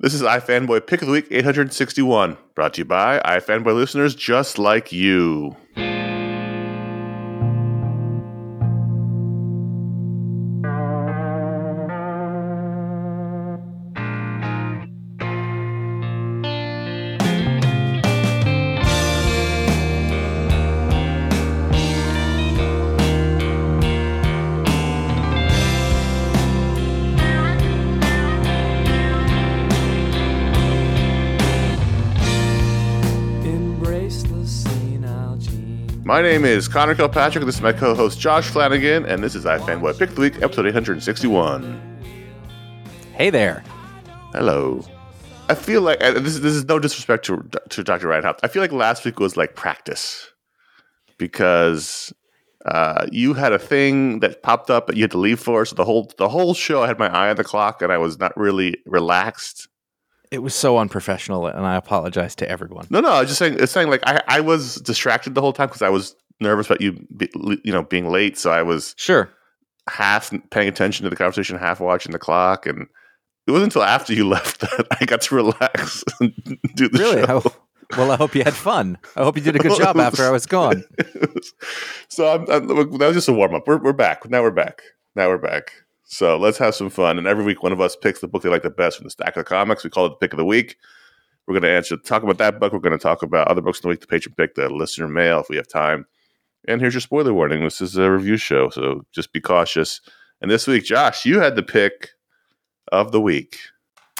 This is iFanboy Pick of the Week 861, brought to you by iFanboy listeners just like you. My name is Connor Kilpatrick. This is my co-host Josh Flanagan, and this is iFanboy Pick the Week, episode 861. Hey there. Hello. I feel like this is this is no disrespect to to Dr. Reinhardt. I feel like last week was like practice because uh, you had a thing that popped up that you had to leave for. So the whole the whole show, I had my eye on the clock, and I was not really relaxed. It was so unprofessional, and I apologize to everyone. No, no, I was just saying. It's saying like I I was distracted the whole time because I was nervous about you, be, you know, being late. So I was Sure. half paying attention to the conversation, half watching the clock, and it wasn't until after you left that I got to relax and do the Really? show. Oh, well, I hope you had fun. I hope you did a good job after I was gone. so I'm, I'm, that was just a warm up. We're, we're back. Now we're back. Now we're back. So let's have some fun. And every week, one of us picks the book they like the best from the stack of comics. We call it the pick of the week. We're going to answer, talk about that book. We're going to talk about other books in the week, the patron pick, the listener mail if we have time. And here's your spoiler warning. This is a review show, so just be cautious. And this week, Josh, you had the pick of the week.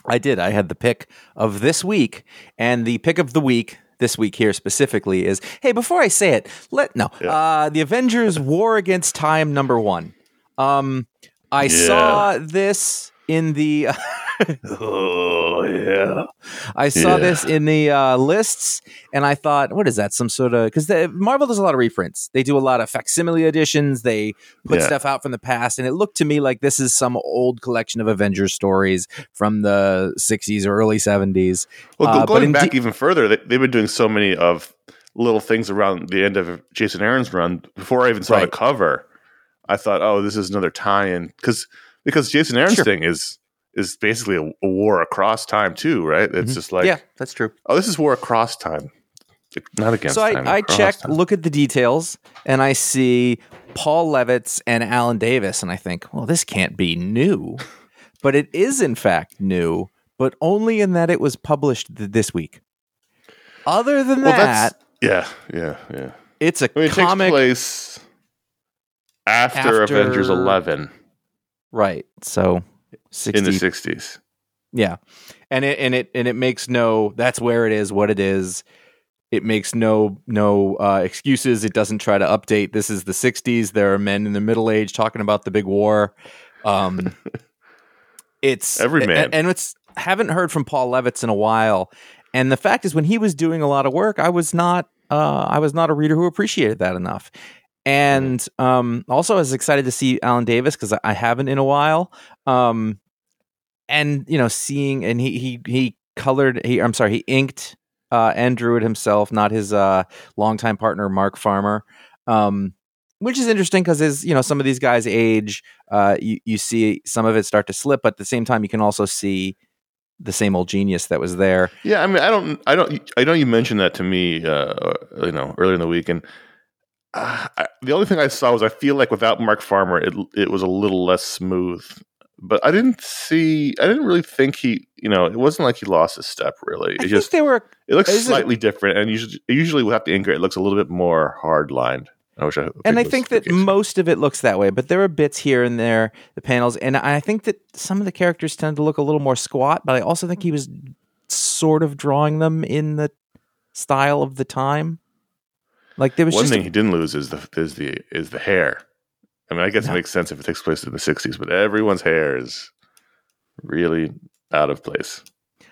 I did. I had the pick of this week, and the pick of the week this week here specifically is hey, before I say it, let no, Yeah. uh, the Avengers War Against Time number one. Um, I Yeah. saw this in the. Oh yeah. I saw Yeah. this in the uh, lists, and I thought, what is that? Some sort of because Marvel does a lot of reprints. They do a lot of facsimile editions. They put Yeah. stuff out from the past, and it looked to me like this is some old collection of Avengers stories from the '60s or early '70s. Well, go- Uh, but going in back de- even further, they, they've been doing so many of little things around the end of Jason Aaron's run. Before I even saw the cover, I thought, "Oh, this is another tie-in." Because because Jason Aaron's Sure. thing is is basically a, a war across time too, right? It's Mhm. just like, yeah, that's true. oh, this is war across time, not against so I, time. I across checked, time. look at the details, and I see Paul Levitz and Alan Davis, and I think, well, this can't be new, but it is in fact new, but only in that it was published th- this week. Other than Well, that, yeah, yeah, yeah. it's a I mean, it comic, takes place after, After- Avengers Eleven right? So in the sixty, sixties. yeah, and it and it and it makes no. That's where it is. What it is. It makes no no uh, excuses. It doesn't try to update. This is the '60s. There are men in the middle age talking about the big war. Um, it's Every man. and, and it's haven't heard from Paul Levitz in a while. And the fact is, when he was doing a lot of work, I was not uh, I was not a reader who appreciated that enough. And um, also, I was excited to see Alan Davis because I, haven't in a while. Um, and you know, seeing and he he he colored. He I'm sorry, he inked uh, and drew it himself, not his uh, longtime partner Mark Farmer. Um, which is interesting because as you know, some of these guys age, uh, you you see some of it start to slip, but at the same time, you can also see the same old genius that was there. Yeah, I mean, I don't, I don't, I know you mentioned that to me, uh, you know, earlier in the week, and uh, I, the only thing I saw was I feel like without Mark Farmer, it it was a little less smooth. But I didn't see, I didn't really think he, you know, it wasn't like he lost a step. Really, I it just think they were it looks is it- slightly different, and usually, usually with the inker, it looks a little bit more hard lined. I wish I, and I think that most of it looks that way, but there are bits here and there, the panels, and I think that some of the characters tend to look a little more squat, but I also think he was sort of drawing them in the style of the time. Like there was one thing a- he didn't lose is the is the is the hair. I mean, I guess No. it makes sense if it takes place in the '60s, but everyone's hair is really out of place.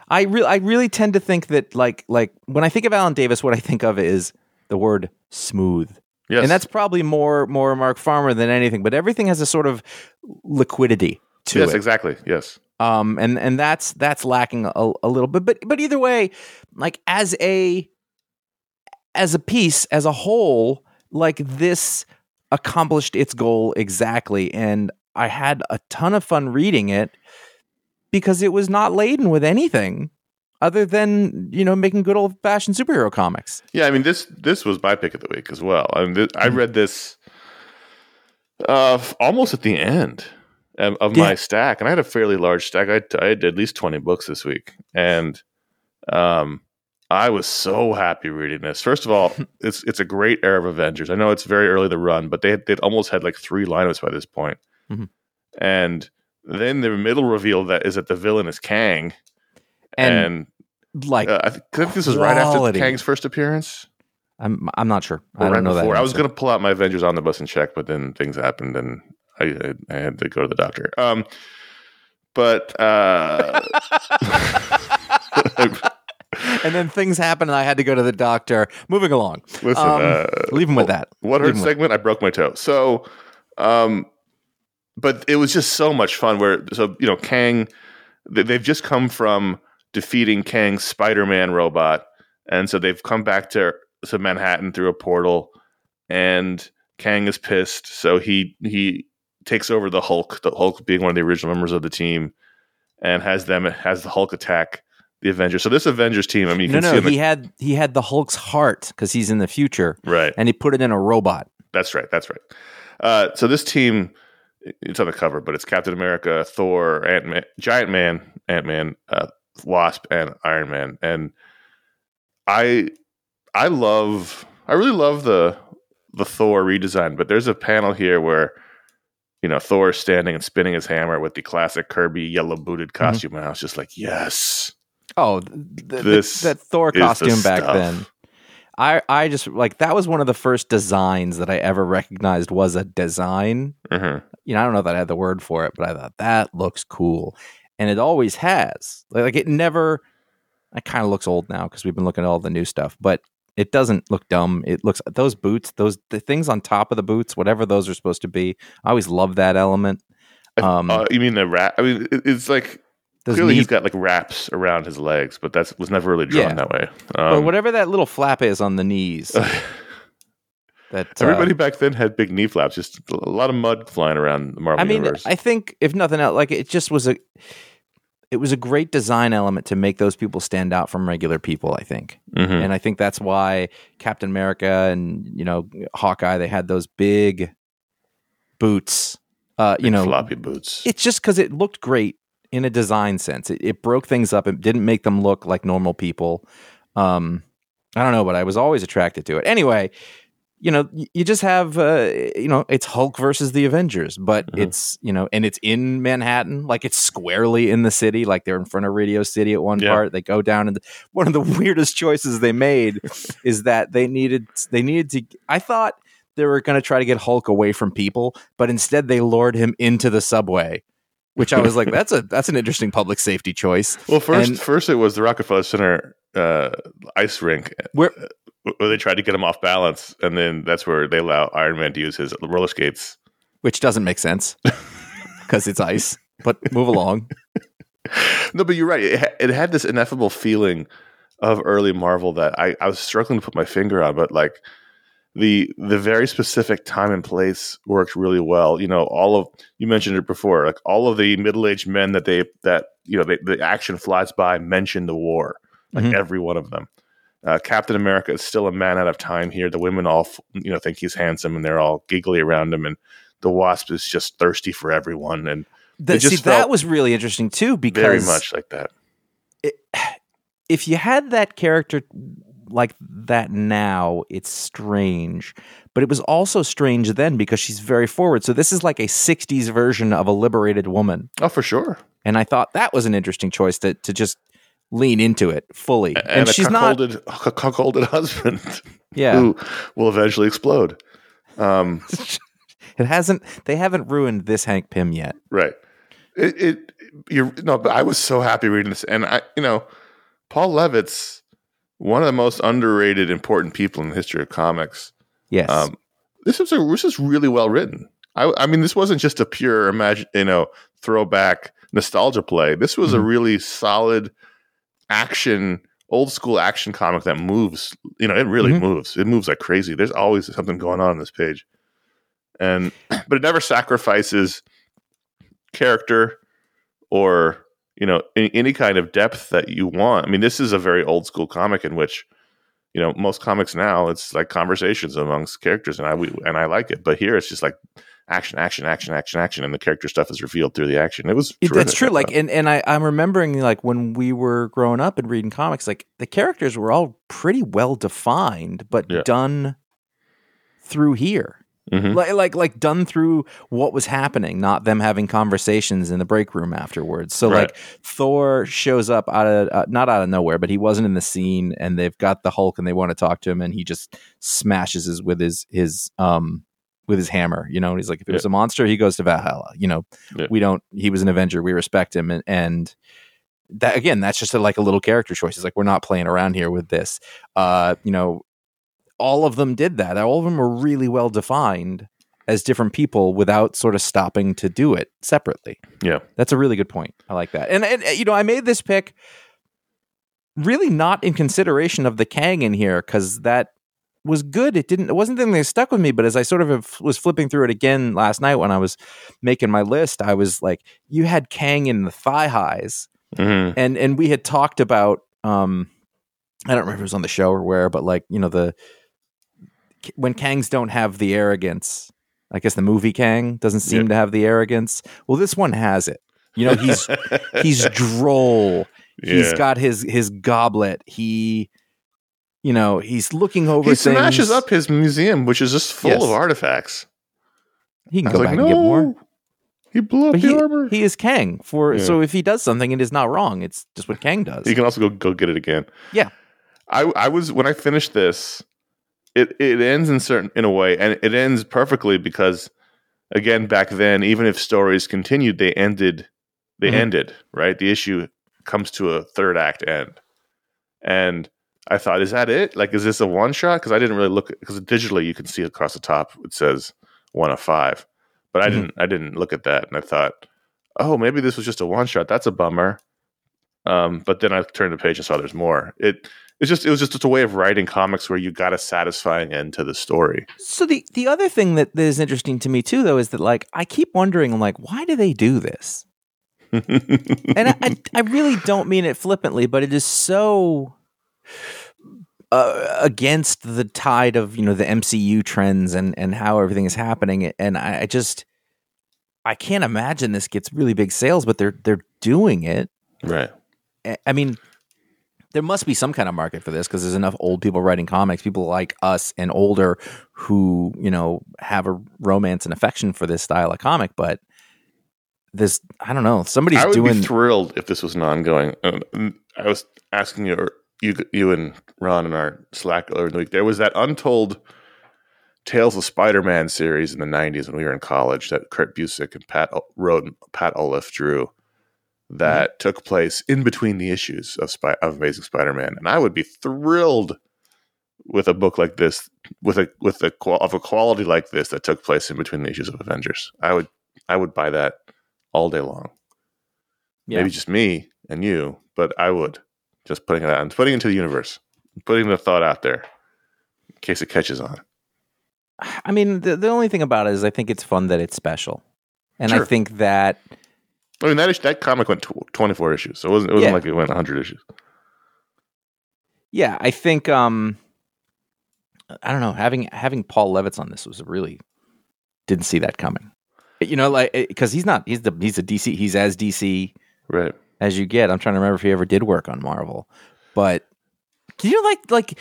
I really I really tend to think that like like when I think of Alan Davis, what I think of is the word smooth. Yes, And that's probably more more Mark Farmer than anything, but everything has a sort of liquidity to yes, it. Yes, exactly. Yes, um and and that's that's lacking a, a little bit but but either way like as a as a piece as a whole like this accomplished its goal exactly and i had a ton of fun reading it because it was not laden with anything other than you know making good old fashioned superhero comics yeah. I mean this this was my pick of the week as well. I mean, th- I Mm-hmm. read this uh, almost at the end of, of my Yeah. stack, and I had a fairly large stack. I, I had at least twenty books this week, and um, I was so happy reading this. First of all, it's it's a great era of Avengers. I know it's very early to run, but they they'd almost had like three lineups by this point. Mhm. and then the middle reveal that is that the villain is Kang, and, and, like uh, I, think, I think this was right after. Kang's first appearance. i'm i'm not sure i right don't know that before. I was going to pull out my Avengers on the bus and check, but then things happened and I, I, I had to go to the doctor. Um, but uh, and then things happened and i had to go to the doctor moving along listen, Um, uh, leave him with that what Leave hurt segment? I broke my toe. So, um, but it was just so much fun. Where so you know Kang, they- they've just come from defeating Kang's Spider-Man robot, and so they've come back to to Manhattan through a portal, and Kang is pissed. So he he takes over the Hulk. The Hulk being one of the original members of the team, and has them has the Hulk attack the Avengers. So this Avengers team, I mean, you no can see no the, he had he had the hulk's heart because he's in the future right. and he put it in a robot That's right. That's right. Uh, so this team, it's on the cover, but it's Captain America, Thor, Ant Man, Giant Man, Ant Man, uh, Wasp, and Iron Man. And I, I love, I really love the the Thor redesign, but there's a panel here where you know Thor is standing and spinning his hammer with the classic Kirby yellow booted Mm-hmm. costume, and I was just like, yes, Oh, th- th- This that Thor costume back stuff. then. I I just like that was one of the first designs that I ever recognized was a design. hmm You know, I don't know that I had the word for it, but I thought that looks cool, and it always has. Like, like it never. It kind of looks old now because we've been looking at all the new stuff, but it doesn't look dumb. It looks those boots, those the things on top of the boots, whatever those are supposed to be. I always love that element. Um, uh, you mean the rat? I mean, it's like clearly knee- he's got like wraps around his legs, but that was never really drawn Yeah. that way. or Um, whatever that little flap is on the knees. that uh, everybody back then had big knee flaps. Just a lot of mud flying around the Marvel I mean, universe. I think if nothing else, like it just was a, it was a great design element to make those people stand out from regular people. I think, Mhm. and I think that's why Captain America and you know Hawkeye they had those big boots. Uh, you Big know, floppy boots. it's just because it looked great in a design sense. It, it broke things up. It didn't make them look like normal people. Um, I don't know, but I was always attracted to it. Anyway, you know, you just have, uh, you know, it's Hulk versus the Avengers, but Mhm. it's, you know, and it's in Manhattan, like it's squarely in the city, like they're in front of Radio City at one Yeah. part. They go down, and one of the weirdest choices they made is that they needed, they needed to. I thought they were going to try to get Hulk away from people, but instead they lured him into the subway. Which I was like, that's a that's an interesting public safety choice. well, first, and- first it was the Rockefeller Center uh, ice rink Where where they tried to get him off balance, and then that's where they allow Iron Man to use his roller skates. which doesn't make sense because it's ice. But move along. No, but you're right. It, ha- it had this ineffable feeling of early Marvel that I, I was struggling to put my finger on, but like the the very specific time and place worked really well. You know, all of you mentioned it before, like all of the middle aged men that they that you know they, the action flies by mention the war, like Mhm. every one of them. Uh, Captain America is still a man out of time here. The women all you know think he's handsome, and they're all giggly around him, and the Wasp is just thirsty for everyone, and just see, that was really interesting too because very much like that. if you had that character like that now, it's strange. But it was also strange then because she's very forward. So this is like a '60s version of a liberated woman, Oh, for sure. and I thought that was an interesting choice to to just lean into it fully. and, And, she's not, a cuckolded husband yeah. who will eventually explode. Um, It hasn't. They haven't ruined this Hank Pym yet. right. It, it you're no, but I was so happy reading this, and I, you know, Paul Levitz one of the most underrated, important people in the history of comics. Yes. Um, this was a this is really well written. I, I mean, this wasn't just a pure imagine, you know, throwback nostalgia play. This was a Mhm. really solid action, old school action comic that moves. You know, it really Mhm. moves. It moves like crazy. There's always something going on on this page, and but it never sacrifices character or you know any, any kind of depth that you want. I mean, this is a very old school comic in which you know most comics now it's like conversations amongst characters, and I we, and I like it. But here it's just like action, action, action, action, action, and the character stuff is revealed through the action. It was It- that's true. Like, and and I I'm remembering like when we were growing up and reading comics, like the characters were all pretty well defined, but Yeah. done through here. Mhm. Like, like like done through what was happening, not them having conversations in the break room afterwards. So Right. like Thor shows up out of uh, not out of nowhere, but he wasn't in the scene, and they've got the Hulk, and they want to talk to him, and he just smashes his with his his um with his hammer. You know, and he's like, if it was a monster, he goes to Valhalla. You know, Yeah. we don't. He was an Avenger. We respect him, and and that again, that's just a, like a little character choice. It's like we're not playing around here with this. Uh, you know, all of them did that. All of them were really well defined as different people without sort of stopping to do it separately. Yeah. That's a really good point. I like that. And, and you know, I made this pick really not in consideration of the Kang in here because that was good. It didn't. It wasn't the thing that stuck with me. But as I sort of was flipping through it again last night when I was making my list, I was like, you had Kang in the thigh highs, Mhm. and and we had talked about. um I don't remember if it was on the show or where, but like you know the when Kangs don't have the arrogance. I guess the movie Kang doesn't seem Yeah. to have the arrogance. Well, this one has it. You know, he's he's droll. He's got his his goblet. He, you know, he's looking over He things. smashes up his museum, which is just full Yes. of artifacts. He can go was back like, and get more. He blew up But the he, armor. he is Kang. For Yeah. so if he does something, it is not wrong. It's just what Kang does. You can also go go get it again. Yeah. I I was when I finished this, it it ends in certain in a way, and it ends perfectly because again back then, even if stories continued, they ended they Mhm. ended right. The issue comes to a third act end, and I thought, is that it? Like, is this a one shot? Because I didn't really look because digitally you can see across the top it says one of five, but I Mhm. didn't I didn't look at that, and I thought, oh, maybe this was just a one shot. That's a bummer. Um, but then I turned the page and saw there's more. It it's just it was just a way of writing comics where you got a satisfying end to the story. So the the other thing that is interesting to me too, though, is that like I keep wondering, I'm like, why do they do this? And I, I, I really don't mean it flippantly, but it is so uh, against the tide of you know the MCU trends and and how everything is happening. And I, I just I can't imagine this gets really big sales, but they're they're doing it. right. I- I mean, there must be some kind of market for this because there's enough old people writing comics, people like us and older who, you know, have a romance and affection for this style of comic. But this, I don't know, somebody's I would doing. be thrilled if this was an ongoing. Uh, I was asking you, you, you and Ron in our Slack earlier in the week. There was that untold Tales of Spider-Man series in the '90s when we were in college that Kurt Busiek and Pat wrote, Pat Olliffe drew. Mm-hmm. That took place in between the issues of Spy- of Amazing Spider-Man, and I would be thrilled with a book like this, with a with a qual- of a quality like this that took place in between the issues of Avengers. I would I would buy that all day long yeah. maybe just me and you, but I would just putting it out and putting it into the universe, putting the thought out there in case it catches on. I mean, the, the only thing about it is I think it's fun that it's special. And I think that, I mean that is, that comic went twenty four issues, so it wasn't it wasn't Yeah. like it went hundred issues. yeah, I think, um, I don't know, having having Paul Levitz on this was really didn't see that coming. You know, like because he's not he's the he's a DC he's as DC Right. as you get. I'm trying to remember if he ever did work on Marvel, but do you know, like like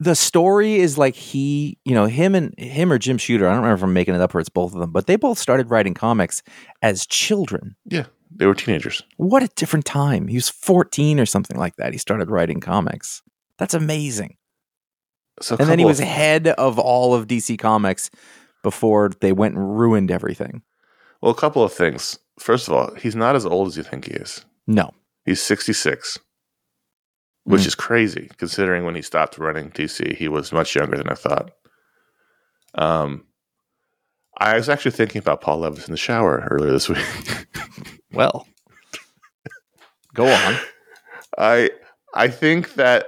the story is like he, you know, him and him or Jim Shooter. I don't remember if I'm making it up or it's both of them, but they both started writing comics as children. Yeah, they were teenagers. What a different time. He was 14 or something like that. He started writing comics. That's amazing. So and then he was of- head of all of DC Comics before they went and ruined everything. well, a couple of things. First of all, he's not as old as you think he is. No. He's sixty six, which Mm. is crazy considering when he stopped running DC, he was much younger than I thought. Um, I was actually thinking about Paul Levitz in the shower earlier this week. Well, go on. I I think that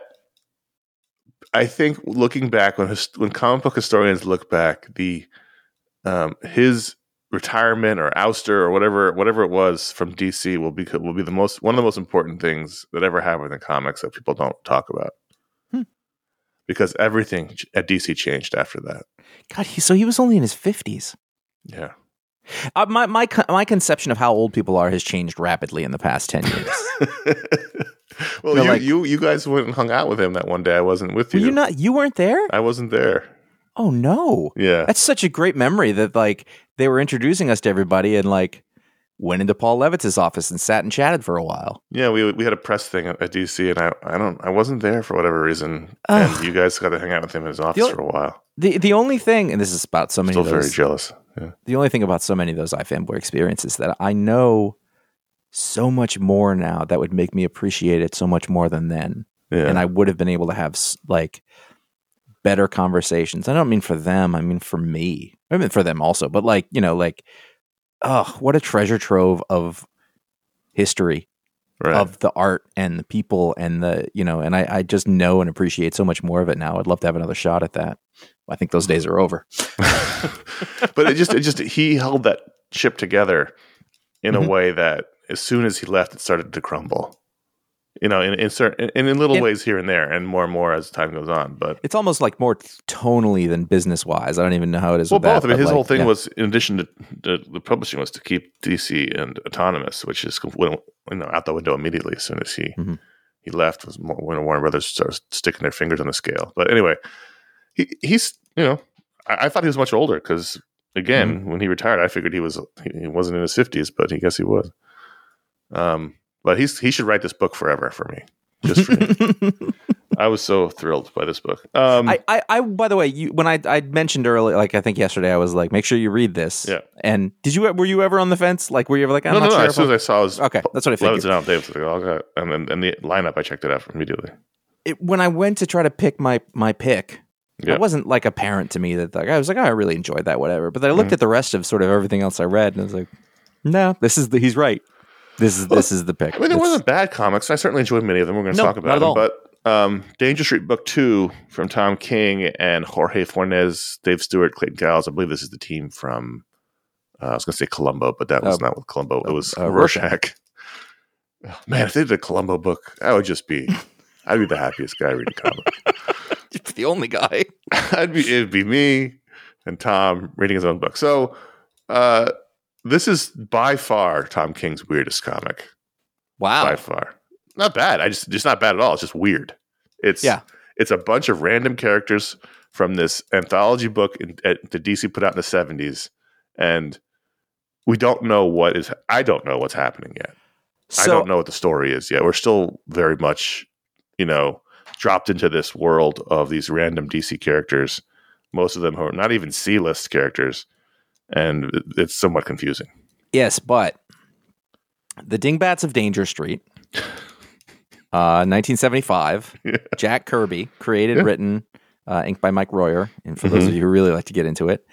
I think looking back when his, when comic book historians look back, the um, his retirement or ouster or whatever whatever it was from DC will be will be the most one of the most important things that ever happened in comics that people don't talk about. Hmm. Because everything at DC changed after that. God, he, so he was only in his 50s. Yeah. Uh, my my my conception of how old people are has changed rapidly in the past 10 years. well, you, like- you you guys went and hung out with him that one day. I wasn't with you. you not you weren't there? I wasn't there. Oh no. Yeah. That's such a great memory that like they were introducing us to everybody and like went into Paul Levitz's office and sat and chatted for a while. Yeah, we we had a press thing at, at DC, and I I don't I wasn't there for whatever reason, Ugh. and you guys got to hang out with him in his office o- for a while. The the only thing, and this is about so many Still of very jealous. Yeah, the only thing about so many of those iFanboy experiences that I know so much more now that would make me appreciate it so much more than then. yeah. And I would have been able to have like better conversations. I don't mean for them, I mean for me. I mean for them also, but like, you know, like oh, what a treasure trove of history right. of the art and the people and the you know and I, I just know and appreciate so much more of it now i'd love to have another shot at that i think those days are over but it just it just he held that ship together in Mhm. a way that as soon as he left, it started to crumble. You know, in in certain and in little ways here and there, and more and more as time goes on. But it's almost like more tonally than business wise i don't even know how it is well, with that, both. I mean, his like, whole thing yeah. was in addition to the, the publishing was to keep DC and autonomous, which is you know out the window immediately as soon as he Mhm. he left was more, when Warner Brothers started sticking their fingers on the scale. But anyway, he he's you know I, I thought he was much older because again Mm-hmm. when he retired I figured he was he, he wasn't in his fifties, but he guess he was. Um, but he's he should write this book forever for me. Just for me. I was so thrilled by this book. Um, I, I, I, by the way, you, when I, I mentioned earlier, like I think yesterday, I was like, make sure you read this. Yeah. And did you, were you ever on the fence? Like, were you ever like, I'm no, no, not no. sure. As soon as I saw his Okay, that's what I figured. Al Davis, like, oh, God. and then and the lineup, I checked it out immediately. It, when I went to try to pick my, my pick, Yeah. it wasn't like apparent to me that like, I was like, oh, I really enjoyed that, whatever. But then I looked Mhm. at the rest of sort of everything else I read, and I was like, no, this is the, he's right. This is this is the pick. I mean, there wasn't bad comics. I certainly enjoyed many of them. We're going to No, talk about them. all. But um, Danger Street Book Two from Tom King and Jorge Fornes, Dave Stewart, Clayton Giles. I believe this is the team from. Uh, I was going to say Columbo, but that was Uh, not with Columbo. It was uh, Rorschach. Oh, Man, if they did a Columbo book, I would just be. I'd be the happiest guy reading comics. It's the only guy. I'd be it'd be me and Tom reading his own book. So uh this is by far Tom King's weirdest comic. Wow. By far. Not bad. I just just not bad at all. It's just weird. It's Yeah. it's a bunch of random characters from this anthology book in, at, that DC put out in the 70s and we don't know what is I don't know what's happening yet. So, I don't know what the story is yet. We're still very much, you know, dropped into this world of these random DC characters, most of them who are not even C list characters, and it's somewhat confusing. Yes, but the Dingbats of Danger Street, uh, 1975. Yeah. Jack Kirby, created, Yeah. written, uh, inked by Mike Royer. And for those Mhm. of you who really like to get into it,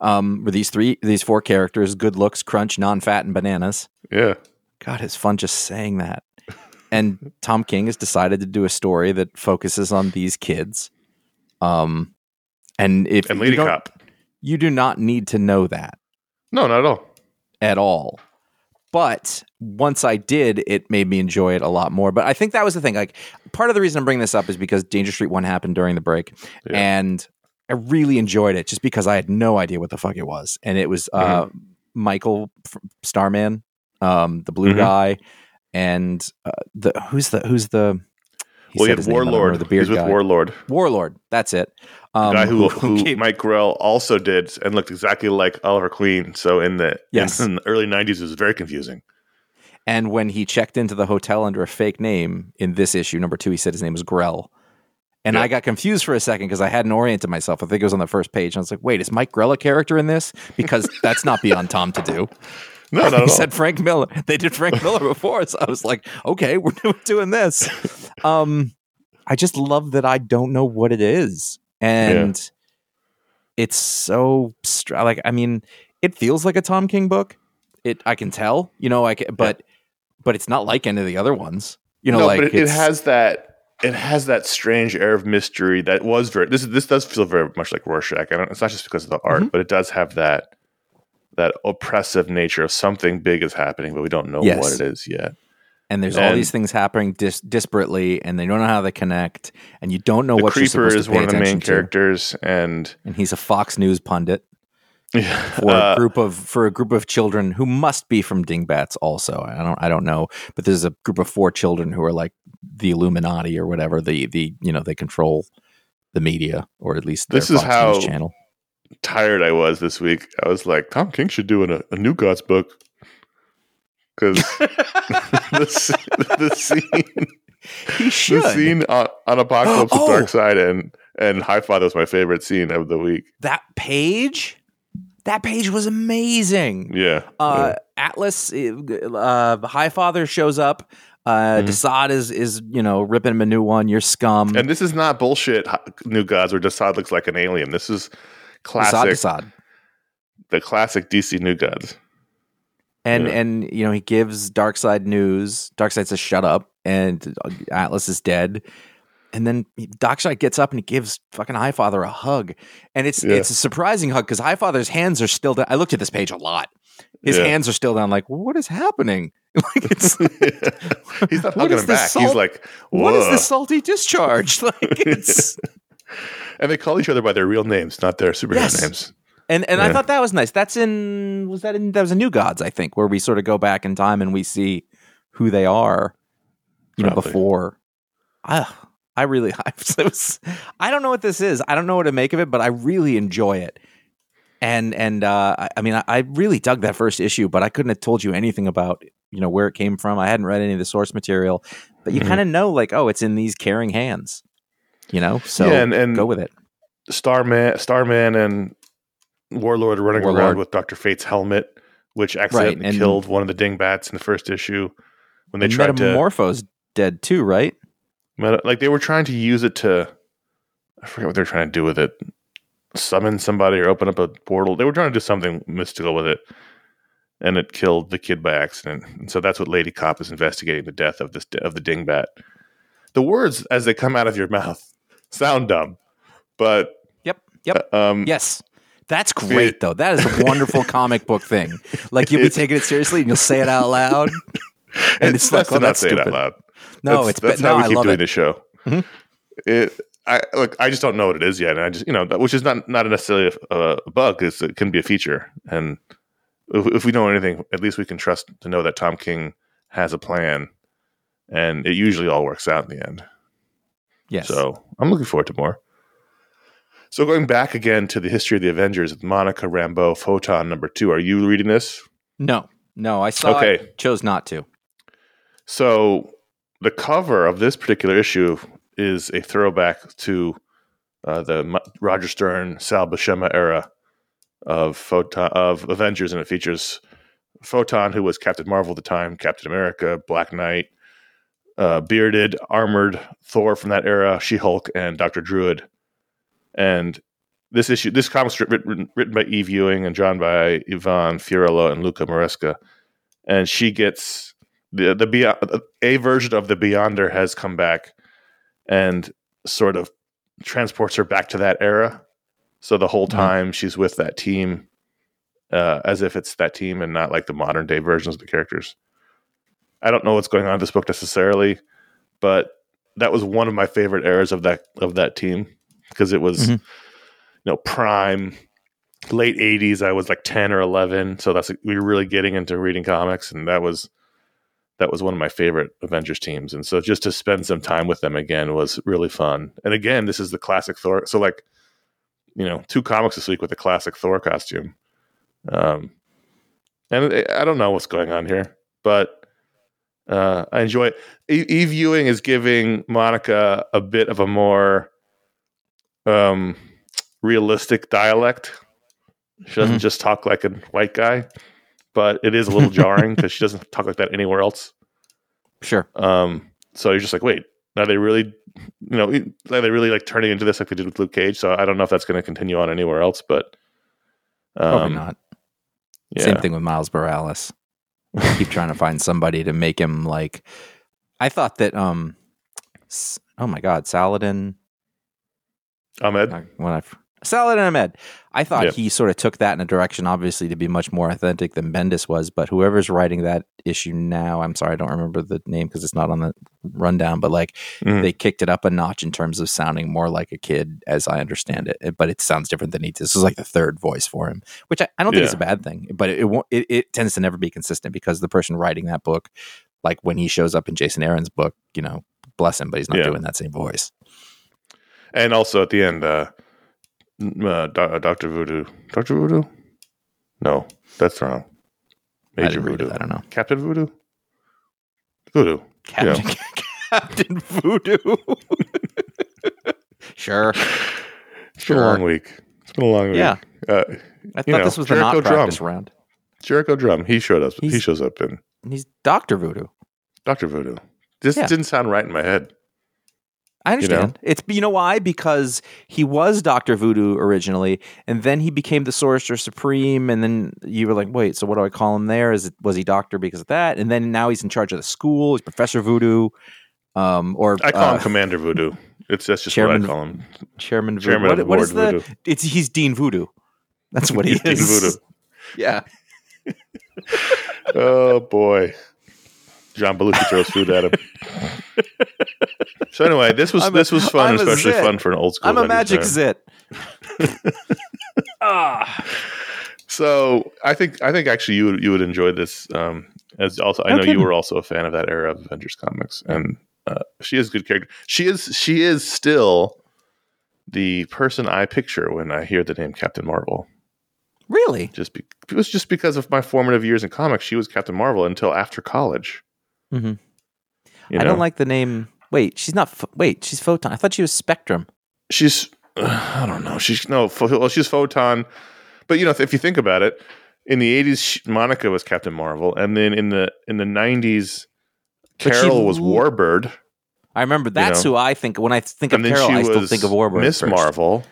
um, were these three, these four characters: good looks, crunch, non-fat, and bananas. Yeah, God, it's fun just saying that. And Tom King has decided to do a story that focuses on these kids. Um, and if and Lady Cop. You do not need to know that No, not at all. at all. But once I did, it made me enjoy it a lot more. But I think that was the thing. Like part of the reason I'm bringing this up is because Danger Street One happened during the break, Yeah. and I really enjoyed it just because I had no idea what the fuck it was, and it was uh, Mm-hmm. Michael Starman, um, the blue Mhm. guy, and uh, the who's the who's the he well, you name, Warlord. the beard He's with guy. Warlord, Warlord. That's it. The Um, guy who, who, gave- Mike Grell also did and looked exactly like Oliver Queen. So in the Yes. in the early '90s, it was very confusing. And when he checked into the hotel under a fake name in this issue, number two, he said his name was Grell. And Yeah. I got confused for a second because I hadn't oriented myself. I think it was on the first page. And I was like, wait, is Mike Grell a character in this? Because that's not beyond Tom to do. No, not he said Frank Miller. They did Frank Miller before. So I was like, okay, we're doing this. Um, I just love that I don't know what it is. And it's so str- like, I mean, it feels like a Tom King book. It, I can tell, you know, like, but, but it's not like any of the other ones, you know, no, like but it, it has that it has that strange air of mystery that was very this this does feel very much like Rorschach. I don't, it's not just because of the art, Mhm. but it does have that that oppressive nature of something big is happening, but we don't know Yes. what it is yet. And there's all these things happening dis- disparately and they don't know how they connect and you don't know what creeper supposed is one of the main to. characters, and and he's a Fox News pundit. for uh, a group of for a group of children who must be from Dingbats also. I don't I don't know, but there's a group of four children who are like the Illuminati or whatever. The the you know they control the media or at least their This is Fox how- News channel. tired I was this week. I was like, Tom King should do an, a New Gods book because the, the scene He the scene on, on Apokolips Oh! of Darkseid and and Highfather was my favorite scene of the week. that page, that page was amazing. Yeah, Uh, Atlas, uh, Highfather shows up. Uh, Mhm. Desaad is is you know ripping him a new one. You're scum. and this is not bullshit. New Gods where Desaad looks like an alien. This is Desaad, classic, Desaad. the classic DC New Gods. And Yeah. and you know he gives Darkseid news. Darkseid says shut up, and Atlas is dead. And then Darkseid gets up and he gives fucking Highfather a hug, and it's Yeah. it's a surprising hug because Highfather's hands are still down. I looked at this page a lot. His Yeah. hands are still down. Like what is happening? like it's He's not hugging him back. salt- He's like, what is "Whoa." this salty discharge? Like it's And they call each other by their real names, not their superhero Yes. names. And and I thought that was nice. That's in was that in that was a New Gods I think where we sort of go back in time and we see who they are, you know, before I, I really, I, was, I don't know what this is. I don't know what to make of it, but I really enjoy it. And and uh, I, I mean, I, I really dug that first issue, but I couldn't have told you anything about you know where it came from. I hadn't read any of the source material, but you Mhm. kind of know like, oh, it's in these caring hands. You know, so Yeah, and- and- go with it. Starman, Starman, and Warlord running Warlord. around with Doctor Fate's helmet, which accidentally and- killed one of the dingbats in the first issue when they tried to Metamorpho's dead too, right? meta- like they were trying to use it to I forget what they're trying to do with it. Summon somebody or open up a portal. They were trying to do something mystical with it. And it killed the kid by accident. And so that's what Lady Cop is investigating the death of this of the dingbat. The words as they come out of your mouth sound dumb, but Yep. Yep. um Yes. That's great, though. That is a wonderful comic book thing. Like you'll be taking it seriously and you'll say it out loud. And it's like, oh, not that's say it out stupid. loud. No, that's, it's that's how we I keep doing it. the show. Mhm. It, I look. I just don't know what it is yet, and I just you know, which is not not necessarily a, a bug. Is it can be a feature, and if, if we know anything, at least we can trust to know that Tom King has a plan, and it usually all works out in the end. Yes. So I'm looking forward to more. So going back again to the history of the Avengers, with Monica Rambeau, Photon number two. Are you reading this? no, no, I saw Okay. it, chose not to. So the cover of this particular issue is a throwback to uh, the M- Roger Stern, Sal Buscema era of Photon of Avengers, and it features Photon, who was Captain Marvel at the time, Captain America, Black Knight, uh, bearded, armored Thor from that era, She Hulk, and Doctor Druid. And this issue, this comic strip written, written by Eve Ewing and drawn by Ivan Fiorelli and Luca Maresca, and she gets the the beyond, a version of the Beyonder has come back and sort of transports her back to that era. So the whole Mhm. time she's with that team, uh, as if it's that team and not like the modern day versions of the characters. I don't know what's going on in this book necessarily, but that was one of my favorite eras of that of that team because it was, Mhm. you know, prime late '80s. I was like ten or eleven, so that's we were really getting into reading comics, and that was that was one of my favorite Avengers teams. And so just to spend some time with them again was really fun. And again, this is the classic Thor. So like, you know, two comics this week with a classic Thor costume. Um, and I- don't know what's going on here, but uh, I enjoy it. E- Eve Ewing is giving Monica a bit of a more um, realistic dialect. She doesn't Mhm. just talk like a white guy, but it is a little jarring because she doesn't talk like that anywhere else. Sure. Um, so you're just like, wait, are they really, you know, are they really like turning into this like they did with Luke Cage? So I don't know if that's going to continue on anywhere else, but Probably um, not. Yeah. Same thing with Miles Morales. I keep trying to find somebody to make him like. I thought that um, oh my God, Saladin. Ahmed. When I Saladin Ahmed, I thought Yeah. he sort of took that in a direction, obviously, to be much more authentic than Bendis was. But whoever's writing that issue now, I'm sorry, I don't remember the name because it's not on the rundown. But like, Mhm. they kicked it up a notch in terms of sounding more like a kid, as I understand it. But it sounds different than he. This is like the third voice for him, which I, I don't think is a bad thing. But it, it won't- it it tends to never be consistent because the person writing that book, like when he shows up in Jason Aaron's book, you know, bless him, but he's not Yeah. doing that same voice. And also at the end, uh, uh, Doctor Voodoo. Doctor Voodoo? No, that's wrong. Major didn't it, Voodoo. I don't know. Captain Voodoo. Voodoo. Captain, Captain Voodoo. sure. It's been a long week. It's been a long week. Yeah. Uh, I thought know, this was the Jericho not Drum. practice round. Jericho Drum. He showed us. he shows up in He's Doctor Voodoo. Doctor Voodoo. This Yeah. didn't sound right in my head. I You know? understand. It's you know why? Because he was Doctor Voodoo originally, and then he became the Sorcerer Supreme, and then you were like, wait, so what do I call him there? Is it was he Doctor because of that? And then now he's in charge of the school. He's Professor Voodoo, um, or I call uh, him Commander Voodoo. It's that's just Chairman- what I call him. Chairman Voodoo. Chairman What- what is the? Voodoo. It's he's Dean Voodoo. That's what he He's Dean is. Voodoo. Yeah. oh boy. John Belushi throws food at him. so anyway, this was I'm a- this was fun, I'm especially fun for an old school. I'm a magic fan. zit. ah. So I think I think actually you would you would enjoy this. Um, as also I know Okay. you were also a fan of that era of Avengers comics, and Uh, she is a good character. She is she is still the person I picture when I hear the name Captain Marvel. Really? Just be, it was just because of my formative years in comics. She was Captain Marvel until after college. Mhm. You I don't like the name. Wait, she's not. Wait, she's Photon. I thought she was Spectrum. she's I don't know. She's no, well, she's photon, but you know, if you think about it, in the eighties, she- Monica was Captain Marvel, and then in the in the nineties, But she Carol was Warbird, I remember that's know. who I think when I think of and then Carol. I still think of Warbird. Miss first. Marvel.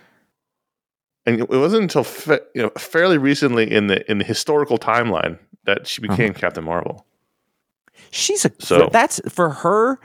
And it wasn't until fa- you know fairly recently in the in the historical timeline that she Uh-huh. became Captain Marvel. She's a So- that's for her.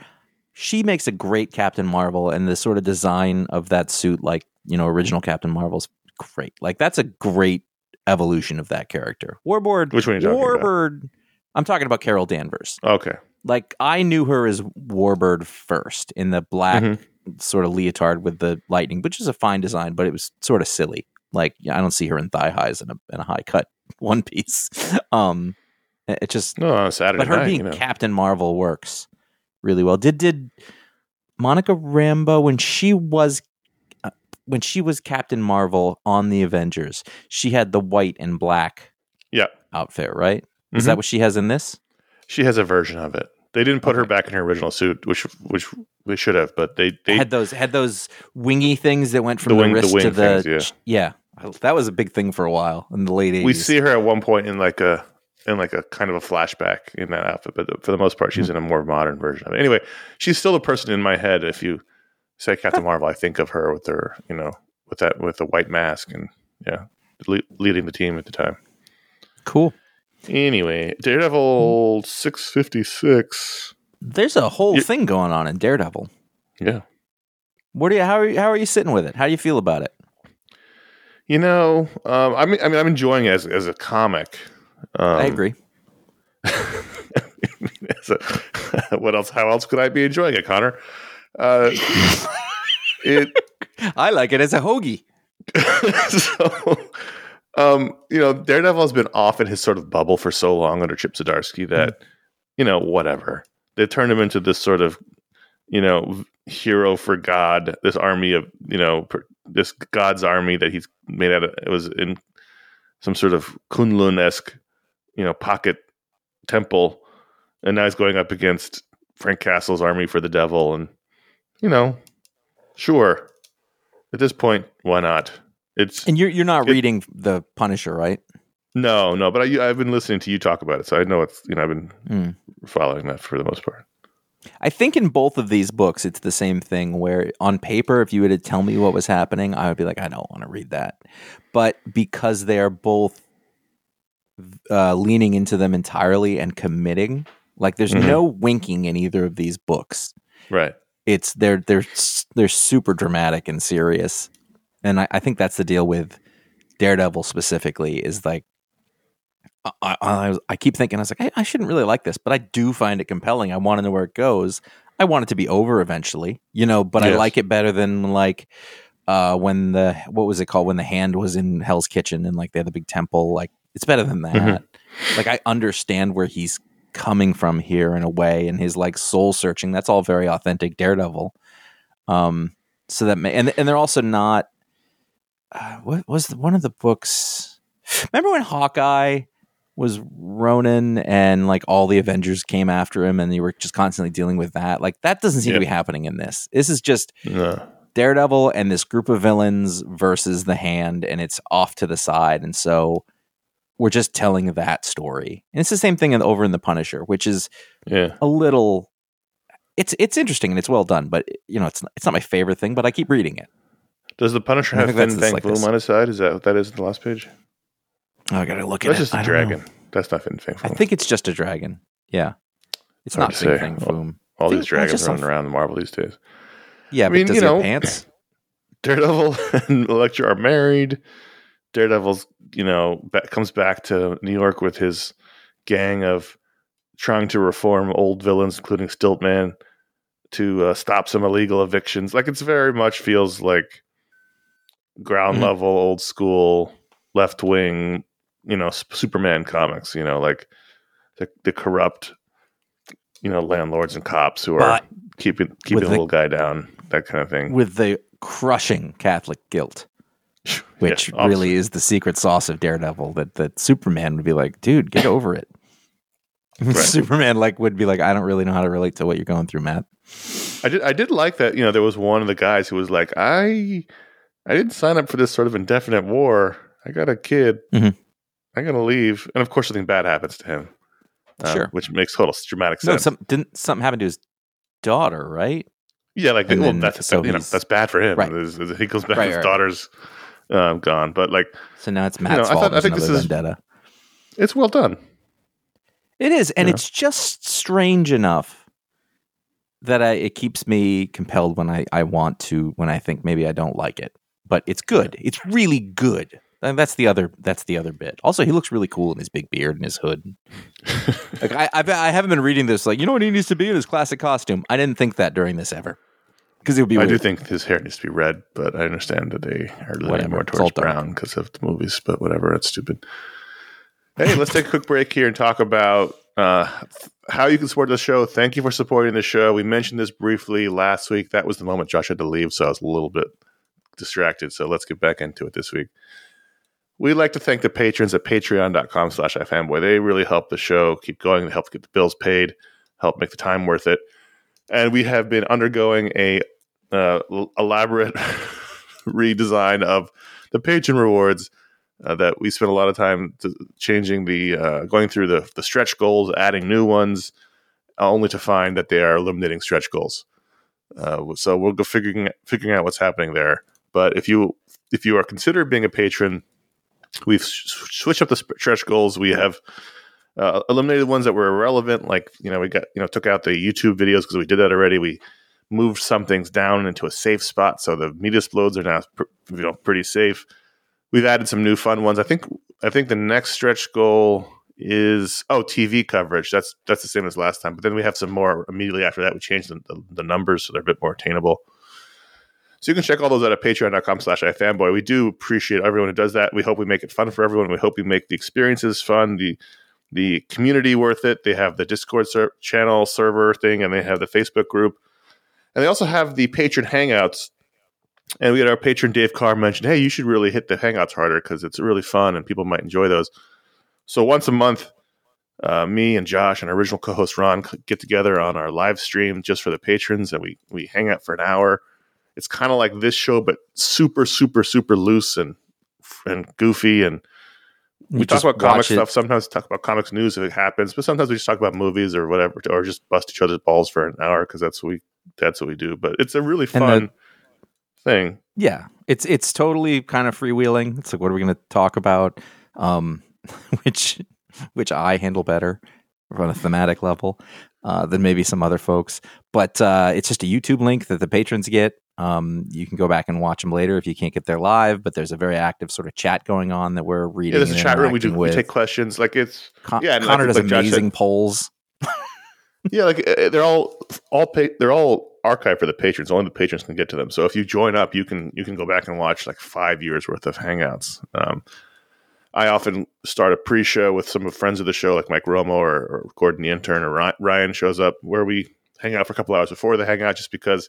She makes a great Captain Marvel, and the sort of design of that suit, like you know, original Captain Marvel's great. Like that's a great evolution of that character. Warbird. Which one are you talking about? Warbird. I'm talking about Carol Danvers. Okay, Like I knew her as Warbird first in the black Mhm. sort of leotard with the lightning, which is a fine design, but it was sort of silly. Like I don't see her in thigh highs and a, and a high cut one piece. Um, it just no, on a Saturday but her night, being you know. Captain Marvel works really well. Did did Monica Rambeau when she was uh, when she was Captain Marvel on the Avengers, she had the white and black yeah, outfit, right? Is Mhm. that what she has in this? she has a version of it. They didn't put her back in her original suit, which which they should have, but they they had those had those wingy things that went from The the, wing- the wrist to wing the things, yeah. yeah. That was a big thing for a while in the late 80s. we see her at one point in like a in like a kind of a flashback in that outfit, but for the most part, she's in a more modern version of it. Anyway, she's still the person in my head. If you say Captain Marvel, I think of her with her, you know, with that with the white mask and yeah, le- leading the team at the time. cool. Anyway, Daredevil six fifty six. There's a whole You- thing going on in Daredevil. Yeah, What do you how are you, how are you sitting with it? How do you feel about it? you know, um, I mean, I mean, I'm enjoying it as as a comic. Um, I agree. a- what else? How else could I be enjoying it, Connor? Uh, it I like it as a hoagie. so, um, you know, Daredevil has been off in his sort of bubble for so long under Chip Zdarsky that, you know, whatever. They turned him into this sort of, you know, hero for God, this army of, you know, per- this God's army that he's made out of, it was in some sort of Kunlun esque, you know, pocket temple. And now he's going up against Frank Castle's army for the devil. And, you know, sure. At this point, why not? It's And you're you're not It- reading the Punisher, right? no, no, but I, I've been listening to you talk about it, so I know it's you know I've been Mm. following that for the most part. I think in both of these books, it's the same thing. Where on paper, if you were to tell me what was happening, I would be like, I don't want to read that. But because they are both uh, leaning into them entirely and committing, like there's Mhm. no winking in either of these books. Right. It's they're they're they're super dramatic and serious, and I, I think that's the deal with Daredevil specifically. Is like I, I, I keep thinking I was like I, I shouldn't really like this, but I do find it compelling. I want to know where it goes. I want it to be over eventually, you know, but I like it better than like uh when the what was it called when the hand was in Hell's Kitchen and like they had the big temple. Like it's better than that. Mhm. Like I understand where he's coming from here in a way, and his like soul searching. That's all very authentic Daredevil. Um, so that may, and and they're also not. Uh, what was the, one of the books? Remember when Hawkeye was Ronin and like all the Avengers came after him, and they were just constantly dealing with that. Like that doesn't seem to be happening in this. This is just No. Daredevil and this group of villains versus the Hand, and it's off to the side, and so we're just telling that story. And it's the same thing in, over in the Punisher, which is Yeah. a little. It's it's interesting and it's well done, but you know it's not, it's not my favorite thing. But I keep reading it. Does the Punisher have think that's Fin Fang like Foom this. on his side? Is that what that is in the last page? Oh, I gotta look at That's just a know. dragon. That's not Fin Fang I think it's just a dragon. Yeah, it's Hard not to Fing. Fang Foom. All think- these dragons running around in Marvel these days. Yeah, I but mean, does you know, pants? Daredevil and Elektra are married. Daredevil's, you know, ba- comes back to New York with his gang of trying to reform old villains, including Stiltman, to uh, stop some illegal evictions. Like it's very much feels like ground Mhm. level, old school, left wing, you know, S- Superman comics. You know, like the, the corrupt, you know, landlords and cops who are But keeping keeping the- little guy down, that kind of thing. with the crushing Catholic guilt, which Yeah, really is the secret sauce of Daredevil. That that Superman would be like, dude, get over it. Superman like would be like, I don't really know how to relate to what you're going through, Matt. I did I did like that. You know, there was one of the guys who was like, I I didn't sign up for this sort of indefinite war. I got a kid. Mhm. I gotta leave, and of course, something bad happens to him. uh, Sure. which makes total dramatic sense. No, some didn't something happen to his daughter, right? yeah, like well, then- that's so you know that's bad for him. Right. He goes back, Right, his right. daughter's um, gone, but like So now it's know, Matt's I fault. thought- I think this is- vendetta. it's well done. It is, and Yeah. it's just strange enough that I, it keeps me compelled when I, I want to when I think maybe I don't like it. But it's good. It's really good. And that's the other that's the other bit. Also, he looks really cool in his big beard and his hood. like I, I I haven't been reading this like you know what he needs to be in his classic costume. I didn't think that during this ever because it would be I weird. do think his hair needs to be red, but I understand that they are leaning Whatever. more towards brown because of the movies. But whatever, that's stupid. Hey, let's take a quick break here and talk about uh, how you can support the show. Thank you for supporting the show. We mentioned this briefly last week. That was the moment Josh had to leave, so I was a little bit distracted. So let's get back into it this week. We'd like to thank the patrons at patreon.com slash ifanboy. They really help the show keep going, They help get the bills paid, help make the time worth it. And we have been undergoing a uh, elaborate redesign of the patron rewards uh, that we spent a lot of time changing the uh, going through the, the stretch goals adding new ones uh, only to find that they are eliminating stretch goals. Uh, so we'll go figuring figuring out what's happening there. But if you if you are considered being a patron we've switched up the stretch goals. We have uh, eliminated ones that were irrelevant like you know we got you know took out the youtube videos because we did that already. We moved some things down into a safe spot so the media explodes are now you know pretty safe. We've added some new fun ones. I think i think the next stretch goal is oh tv coverage. That's that's the same as last time but then we have some more immediately after that. We changed the, the, the numbers so they're a bit more attainable. So you can check all those out at patreon.com slash ifanboy. We do appreciate everyone who does that. We hope we make it fun for everyone. We hope we make the experiences fun the the community worth it. They have the discord ser- channel server thing and they have the facebook group and they also have the patron hangouts and we had our patron Dave Carr mentioned, hey, you should really hit the Hangouts harder because it's really fun and people might enjoy those. So once a month, uh, me and Josh and our original co-host Ron get together on our live stream just for the patrons, and we we hang out for an hour. It's kind of like this show, but super, super, super loose and and goofy. And we talk about comic stuff. Sometimes talk about comics news if it happens, but sometimes we just talk about movies or whatever, or just bust each other's balls for an hour because that's what we that's what we do. But it's a really And the- fun thing. Yeah, it's it's totally kind of freewheeling. It's like, what are we going to talk about? Um, which which I handle better on a thematic level uh, than maybe some other folks. But uh, it's just a YouTube link that the patrons get. Um, you can go back and watch them later if you can't get there live. But there's a very active sort of chat going on that we're reading. Yeah, there's a chat room. We do we take questions. Like it's Con- yeah, and Connor think, does like amazing polls. yeah, like uh, they're all all pa- they're all archived for the patrons. Only the patrons can get to them. So if you join up, you can you can go back and watch like five years worth of hangouts. Um, I often start a pre-show with some of friends of the show, like Mike Romo or, or Gordon the intern or Ryan shows up, where we hang out for a couple hours before the hangout, just because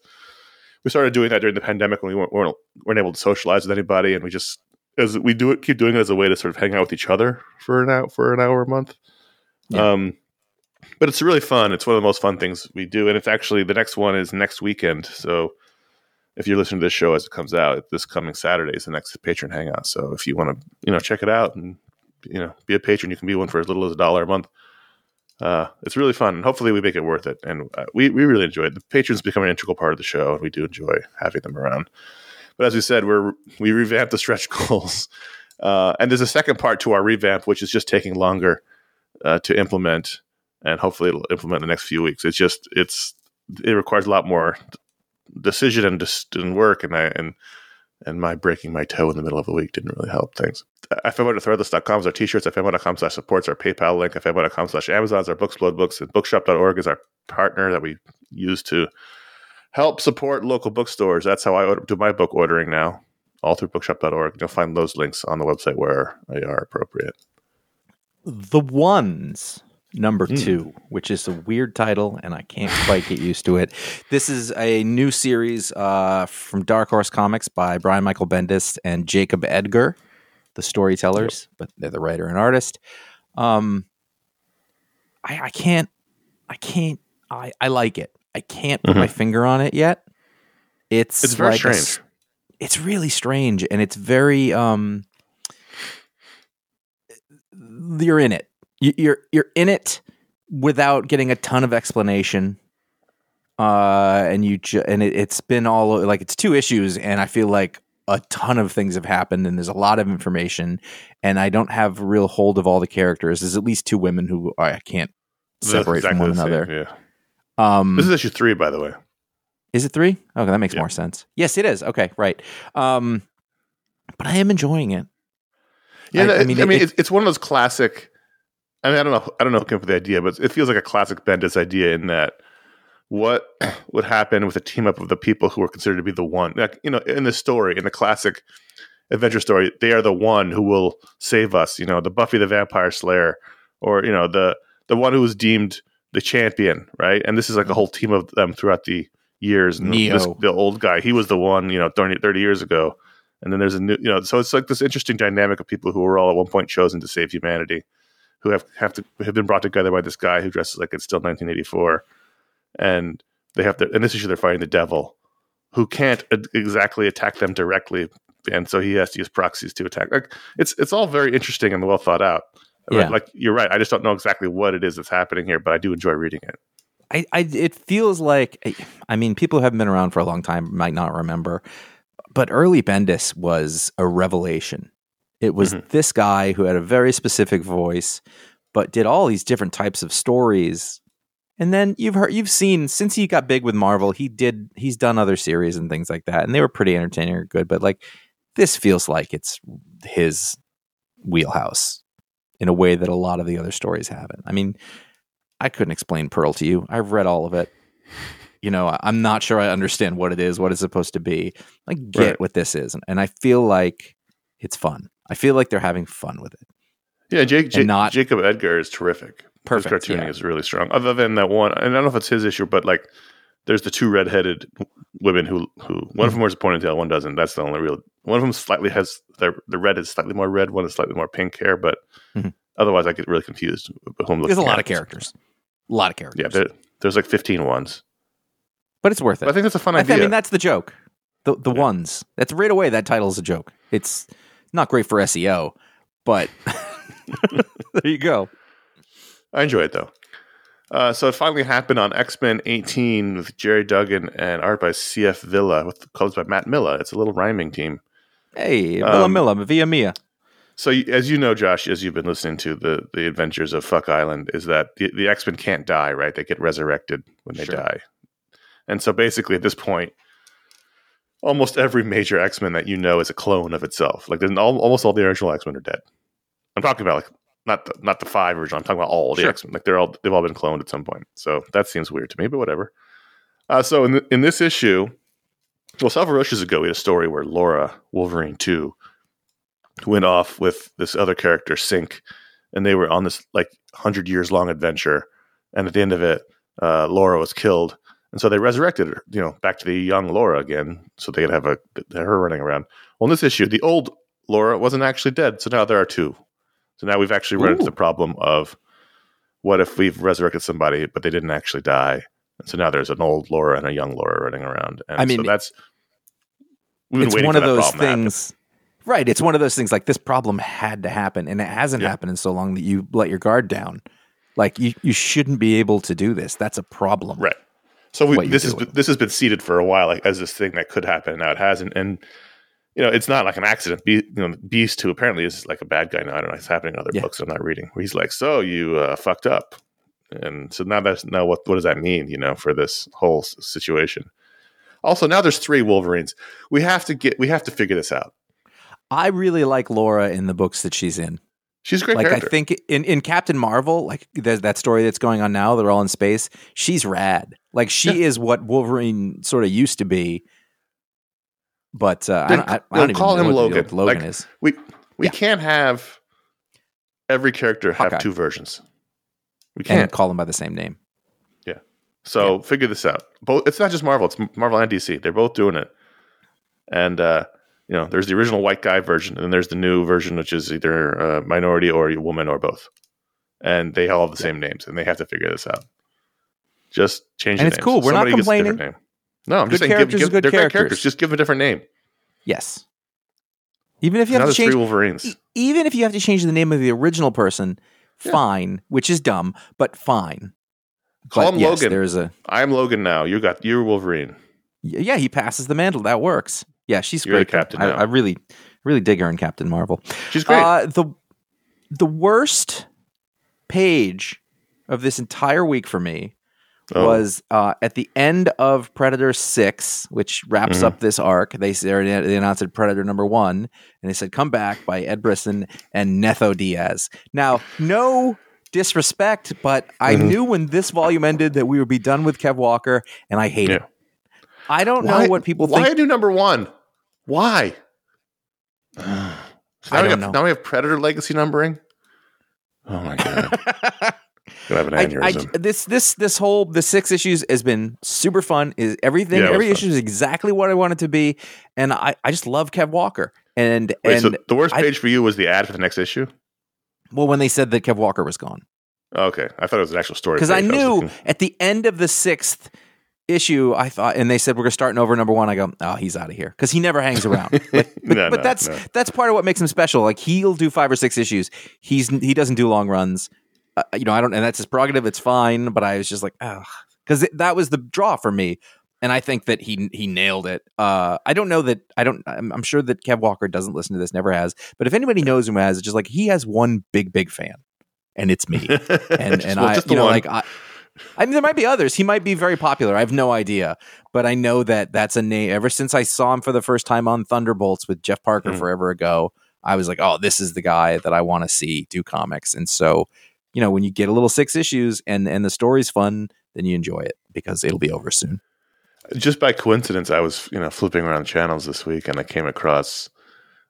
we started doing that during the pandemic when we weren't weren't, weren't able to socialize with anybody, and we just as we do it, keep doing it as a way to sort of hang out with each other for an hour for an hour a month. Yeah. Um, but it's really fun. It's one of the most fun things we do, and it's actually the next one is next weekend. So if you're listening to this show as it comes out, this coming Saturday is the next patron hangout. So if you want to, you know, check it out and you know be a patron, you can be one for as little as a dollar a month. Uh, it's really fun. and Hopefully, we make it worth it, and uh, we we really enjoy it. The patrons become an integral part of the show, and we do enjoy having them around. But as we said, we're we revamped the stretch goals, uh, and there's a second part to our revamp, which is just taking longer uh, to implement, and hopefully it'll implement in the next few weeks. It's just it's it requires a lot more decision and, dis- and work, and I and and my breaking my toe in the middle of the week didn't really help things. FMO.threadless.com is our t-shirts, FMO.com slash supports our PayPal link, FMO.com slash Amazon is our Booksplode books, and bookshop.org is our partner that we use to help support local bookstores. That's how I do my book ordering now, all through bookshop.org. You'll find those links on the website where they are appropriate. The ones number Hmm. two, which is a weird title, and I can't quite get used to it. This is a new series uh, from Dark Horse Comics by Brian Michael Bendis and Jacob Edgar, the storytellers, but they're the writer and artist. Um, I, I can't, I can't, I, I like it. I can't put my finger on it yet. It's Mm-hmm. It's very like a strange. it's really strange, and it's very um. You're in it. You- You're you're in it without getting a ton of explanation. Uh, and you ju- and it, it's been all like it's two issues, and I feel like a ton of things have happened, and there's a lot of information, and I don't have real hold of all the characters. There's at least two women who I can't separate from one the same, another. Yeah. Um, This is issue three, by the way. Is it three? Okay, that makes Yeah. more sense. Yes, it is. Okay, right. Um, but I am enjoying it. Yeah, I- I mean, I mean, it- it's, it's one of those classic. I mean, I don't know. I don't know who came up with the idea, but it feels like a classic Bendis idea in that what would happen with a team up of the people who are considered to be the one. Like, you know, in the story, in the classic adventure story, they are the one who will save us. You know, the Buffy the Vampire Slayer, or you know, the the one who was deemed the champion, right? And this is like a whole team of them throughout the years. And Neo. this- the old guy, he was the one, you know, 30, 30 years ago. And then there's a new, you know, so it's like this interesting dynamic of people who were all at one point chosen to save humanity, who have have to have been brought together by this guy who dresses like it's still 1984, and they have to. In this issue, they're fighting the devil, who can't exactly attack them directly, and so he has to use proxies to attack. Like it's it's all very interesting and well thought out. But, Yeah. like you're right. I just don't know exactly what it is that's happening here, but I do enjoy reading it. I, I it feels like I mean people who haven't been around for a long time might not remember, but early Bendis was a revelation. It was Mhm. this guy who had a very specific voice, but did all these different types of stories. And then you've heard you've seen since he got big with Marvel, he did he's done other series and things like that, and they were pretty entertaining or good. But like this feels like it's his wheelhouse in a way that a lot of the other stories haven't. I mean, I couldn't explain Pearl to you. I've read all of it. You know, I'm not sure I understand what it is, what it's supposed to be. I get Right. what this is, and I feel like it's fun. I feel like they're having fun with it. Yeah, Jake, Jake not- Jacob Edgar is terrific. Perfect, His cartooning yeah. is really strong. Other than that one, and I don't know if it's his issue, but like there's the two redheaded women who who one of them wears a ponytail, one doesn't. That's the only real. One of them slightly has the the red is slightly more red, one is slightly more pink hair, but Mhm. otherwise I get really confused. with who I'm There's a lot at. of characters, a lot of characters. Yeah, there, there's like 15 ones. but it's worth it. But I think that's a fun I, idea. I mean, that's the joke. The the ones. That's right away. That title is a joke. It's not great for SEO, but there you go. I enjoy it though. Uh, so it finally happened on X Men 18 with Gerry Duggan and art by C.F. Villa with colors by Matt Miller. It's a little rhyming team. Hey, Villa Um, Milla, Via Mia. So, as you know, Josh, as you've been listening to the the adventures of Fuck Island, is that the, the X Men can't die, right? They get resurrected when they Sure. die, and so basically at this point, almost every major X Men that you know is a clone of itself. Like, there's all, almost all the original X Men are dead. I'm talking about like not the not the five original. I'm talking about all the Sure. X Men. Like they're all they've all been cloned at some point. So that seems weird to me, but whatever. Uh, so in th- in this issue, well, several issues ago, we had a story where Laura Wolverine two went off with this other character, Synch, and they were on this like hundred years long adventure. And at the end of it, uh, Laura was killed, and so they resurrected her, you know, back to the young Laura again, so they could have a her running around. Well, in this issue, the old Laura wasn't actually dead, so now there are two. So now we've actually run into the problem of what if we've resurrected somebody, but they didn't actually die, and so now there's an old Laura and a young Laura running around. And I mean, so that's it's one of those problem to happen. things right it's one of those things like this problem had to happen and it hasn't Yeah. happened in so long that you let your guard down like you, you shouldn't be able to do this that's a problem Right. So we, this doing. been, this has been seeded for a while, like as this thing that could happen. and Now it hasn't, and you know it's not like an accident. Be, you know, Beast, who apparently is like a bad guy now. I don't know. It's happening in other Yeah. books I'm not reading. Where he's like, "So you uh, fucked up," and so now that's now what what does that mean? You know, for this whole situation. Also, now there's three Wolverines. We have to get. We have to figure this out. i really like laura in the books that she's in She's a great like character. i think in, in captain marvel like there's that story that's going on now they're all in space she's rad like she is what wolverine sort of used to be but uh, I, don't, I, I don't even call know him what Logan. logan Like, is we we Yeah. can't have every character have Hawkeye. two versions. We can't. call them by the same name. Yeah. So figure this out. Both. It's not just Marvel. It's Marvel and DC. They're both doing it. And uh, you know, there's the original white guy version, and then there's the new version, which is either a minority or a woman or both. And they all have the same names, and they have to figure this out. Just change. And the it's names. cool. We're not Somebody different complaining. Name. No, I'm Good just saying. Give, give, good they're characters. characters. Just give them a different name. Yes. Even if you now have to there's three change, Wolverines. e- even if you have to change the name of the original person, Yeah. fine. Which is dumb, but fine. Call but him yes, Logan. There's a I'm Logan now. You got you're Wolverine. yeah. He passes the mantle. That works. Yeah, she's You're great. captain I. I really, really dig her in Captain Marvel. She's great. Uh, the the worst page of this entire week for me Oh. was uh, at the end of Predator Six, which wraps Mhm. up this arc. They they announced Predator number one, and they said "Come Back" by Ed Brisson and Netho Diaz. Now, no disrespect, but I Mhm. knew when this volume ended that we would be done with Kev Walker, and I hate it. I don't Why- know what people Why think. do number one? Why? So now, I we have, know. now we have Predator legacy numbering. Oh my god! Gonna have an I, I, this this this whole the six issues has been super fun. Is everything Yeah, every issue is exactly what I want it to be, and I, I just love Kev Walker. And Wait, and so the worst I- page for you was the ad for the next issue. well, when they said that Kev Walker was gone, Okay, I thought it was an actual story because I knew looking- at the end of the sixth issue, I thought, and they said we're gonna starting over number one. I go, oh, he's out of here because he never hangs around. Like, but No, but no, that's no. that's part of what makes him special. Like he'll do five or six issues. He's he doesn't do long runs. Uh, you know, I don't, and that's his prerogative. It's fine. But I was just like, oh, because that was the draw for me. And I think that he he nailed it. Uh, I don't know that I don't. I'm, I'm sure that Kev Walker doesn't listen to this, never has. But if anybody knows him as, it's just like he has one big big fan, and it's me. And and well, I, you know, one. like I, I mean, there might be others. He might be very popular. I have no idea, but I know that that's a name. Ever since I saw him for the first time on Thunderbolts with Jeff Parker Mhm. forever ago, I was like, oh, this is the guy that I want to see do comics. And so, you know, when you get a little six issues and and the story's fun, then you enjoy it because it'll be over soon. just by coincidence, I was you know flipping around channels this week, and I came across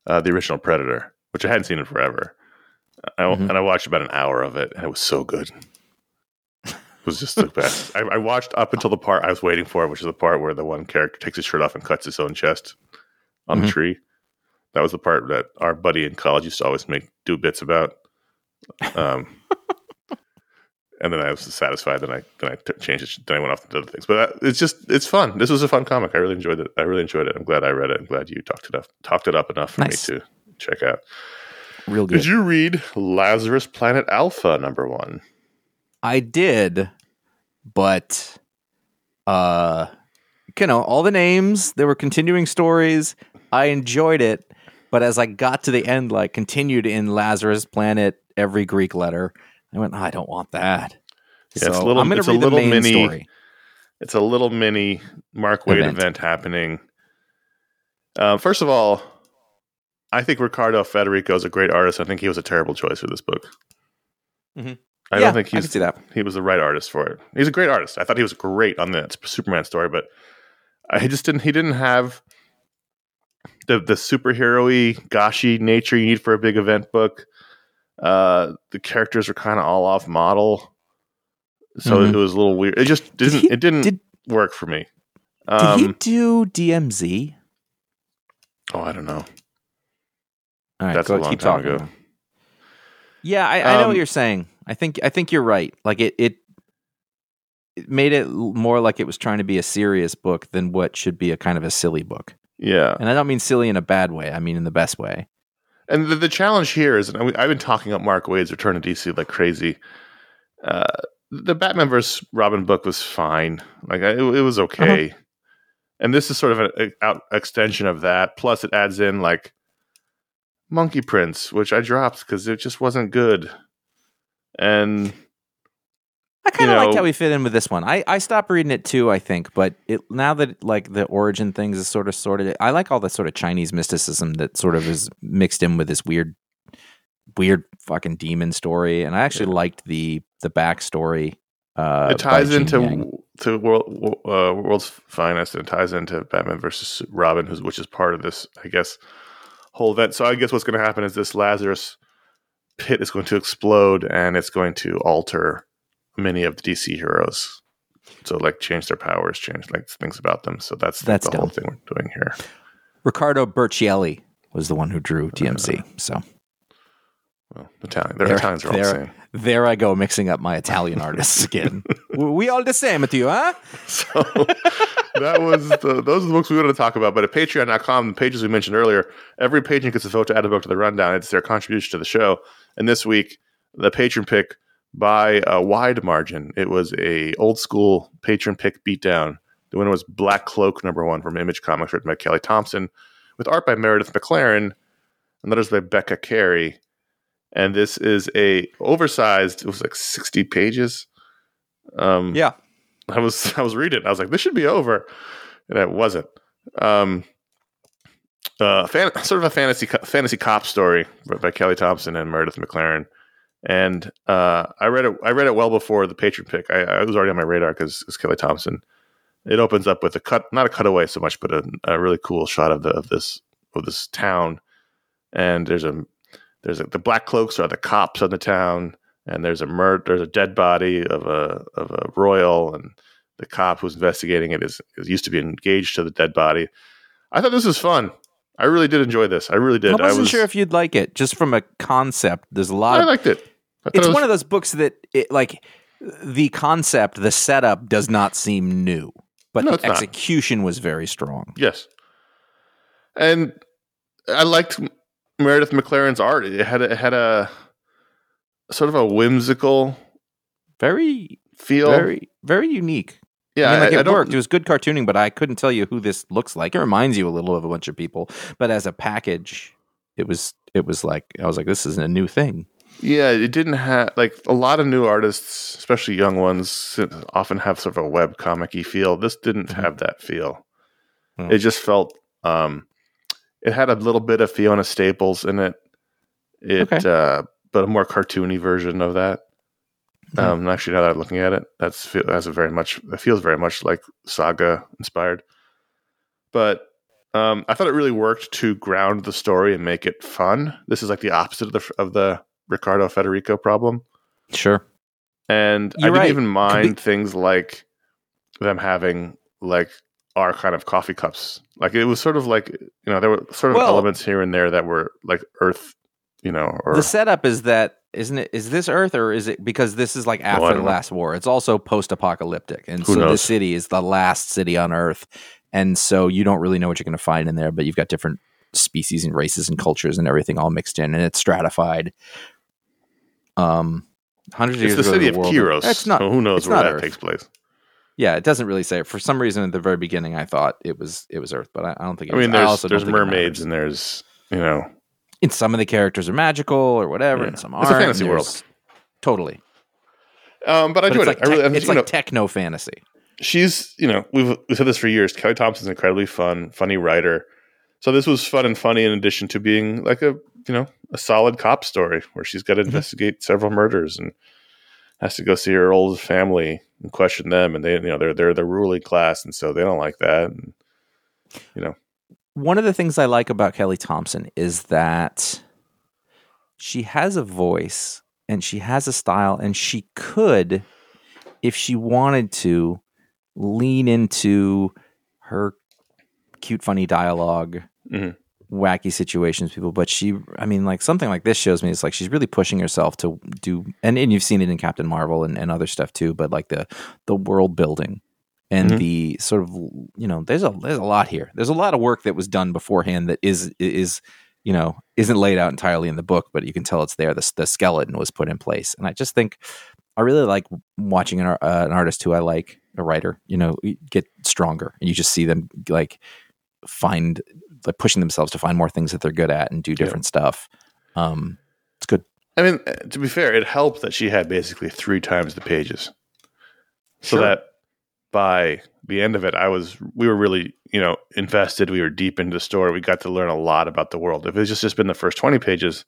uh, the original Predator, which I hadn't seen in forever. I, Mhm. And I watched about an hour of it, and it was so good. It was just the best. I, I watched up until the part I was waiting for, which is the part where the one character takes his shirt off and cuts his own chest on Mhm. the tree. That was the part that our buddy in college used to always make do bits about. Um, and then I was satisfied. Then I then I t- changed it. Then I went off to other things. But uh, it's just it's fun. This was a fun comic. I really enjoyed it. I really enjoyed it. I'm glad I read it. I'm glad you talked it up talked it up enough for Nice. me to check out. Real good. Did you read Lazarus Planet Alpha number one? I did, but uh you know, all the names, there were continuing stories. I enjoyed it, but as I got to the end, like continued in Lazarus Planet, every Greek letter, I went, I don't want that. Yeah, it's a little- I'm going it's to a read the main mini- story. It's a little mini Mark Waid Event. event, happening. Uh, first of all, I think Ricardo Federico is a great artist. I think he was a terrible choice for this book. Mhm. I Yeah, don't think I can he's see that. he was the right artist for it. He's a great artist. I thought he was great on the Superman story, but I just didn't. He didn't have the the superhero-y, goshy nature you need for a big event book. Uh, the characters were kind of all off model, so Mhm. it was a little weird. It just didn't. he- it didn't did- work for me. Did Um, he do DMZ? oh, I don't know. All right, That's go, a long keep time talking. ago. Yeah, I, I know Um, what you're saying. I think I think you're right. Like it, it it made it more like it was trying to be a serious book than what should be a kind of a silly book. Yeah, And I don't mean silly in a bad way. I mean in the best way. And the, the challenge here is, and I- I've been talking up Mark Waid's Return to DC like crazy. Uh, the Batman vs. Robin book was fine, like it, it was okay. And this is sort of an out extension of that. Plus, it adds in like Monkey Prince, which I dropped because it just wasn't good. And I kind of You liked how we fit in with this one. I, I stopped reading it too, I think, but it now that like the origin things is sort of sorted. I like all the sort of Chinese mysticism that sort of is mixed in with this weird, weird fucking demon story. And I actually liked the the backstory. Uh, it ties into Yang. to world uh, world's finest, and it ties into Batman versus Robin, who's which is part of this, I guess, whole event. So I guess what's going to happen is this Lazarus pit is going to explode, and it's going to alter many of the DC heroes. So like change their powers, change like things about them. So that's, That's the whole thing we're doing here. Ricardo Burchielli was the one who drew DMZ. So Well, Italian. Their There- Italians are all the same. there I go, mixing up my Italian artists again. We all the same to you, huh? So that was the, those are the books we wanted to talk about. But at patreon.com, the pages we mentioned earlier, every patron gets a vote to add a book to the rundown. It's their contribution to the show. And this week, the patron pick by a wide margin, it was a old school patron pick beatdown. The winner was Black Cloak number one from Image Comics, written by Kelly Thompson, with art by Meredith McLaren, and letters by Becca Carey. And this is a oversized, it was like 60 pages. Um, Yeah. I was I was reading. I was like, this should be over, and it wasn't. Um, uh, fan, sort of a fantasy fantasy cop story by Kelly Thompson and Meredith McLaren. And uh, I read it. I read it well before the patron pick. I, I was already on my radar because it's Kelly Thompson. It opens up with a cut, not a cutaway so much, but a, a really cool shot of the of this of this town. And there's a there's a, the black cloaks are the cops on the town, and there's a. There's a dead body of a of a royal, and the cop who's investigating it is, is used to be engaged to the dead body. I thought this was fun. I really did enjoy this. I really did. I wasn't was, sure if you'd like it, just from a concept. There's a lot I of liked it. I it's it was- one of those books that it, like the concept the setup does not seem new but No, the it's not. execution was very strong Yes. And I liked Meredith McLaren's art. It had a, it had a sort of a whimsical very feel. very very unique yeah, I mean, like I, I it don't- worked. It was good cartooning, but I couldn't tell you who this looks like. It reminds you a little of a bunch of people, but as a package, it was it was like I was like, this isn't a new thing. Yeah, it didn't have like a lot of new artists, especially young ones, often have sort of a web comic-y feel. This didn't Mhm. have that feel. Hmm. It just felt um it had a little bit of Fiona Staples in it. It Okay. uh but a more cartoony version of that. Mhm. Um actually now that I'm looking at it, that's that's a very much it feels very much like saga inspired. But um I thought it really worked to ground the story and make it fun. This is like the opposite of the of the Ricardo Federico problem. Sure. And I You're didn't right. even mind things like them having like our kind of coffee cups. Like it was sort of like you know there were sort of Well- elements here and there that were like Earth, you know, or the setup is that isn't it? Is this Earth or is it because this is like after don't the know. last war? It's also post-apocalyptic, and Who so knows? this city is the last city on Earth, and so you don't really know what you're going to find in there. But you've got different species and races and cultures and everything all mixed in, and it's stratified. Um, hundreds of it's years the city of world- Kiros. It's not. so who knows where that Earth. takes place. Yeah, it doesn't really say. For some reason, at the very beginning, I thought it was it was Earth, but I, I don't think. It I mean, there's also there's mermaids and there's you know and some of the characters are magical or whatever, Yeah. and some aren't. a fantasy world. Totally. um, but I do it's like, it. I really, and, it's like know, techno fantasy. she's you know we've we've said this for years. Kelly Thompson's an incredibly fun, funny writer. So this was fun and funny in addition to being like a you know a solid cop story where she's got to Mhm. investigate several murders and has to go see her old family and question them, and they you know they're they're the ruling class, and so they don't like that. And, One of the things I like about Kelly Thompson is that she has a voice and she has a style, and she could, if she wanted to, lean into her cute, funny dialogue, Mhm. wacky situations, people. But she, I mean, like something like this shows me it's like she's really pushing herself to do, and, and you've seen it in Captain Marvel and, and other stuff too. But like the the world building and Mhm. the sort of you know, there's a there's a lot here. There's a lot of work that was done beforehand that is is you know isn't laid out entirely in the book, but you can tell it's there. The the skeleton was put in place, and I just think I really like watching an, uh, an artist who I like, a writer, you know, get stronger, and you just see them like find like pushing themselves to find more things that they're good at and do different stuff. Um, it's good. I mean, uh, to be fair, it helped that she had basically three times the pages, so Sure. that by the end of it, I was we were really you know invested. We were deep into the story. We got to learn a lot about the world. If it's just just been the first twenty pages,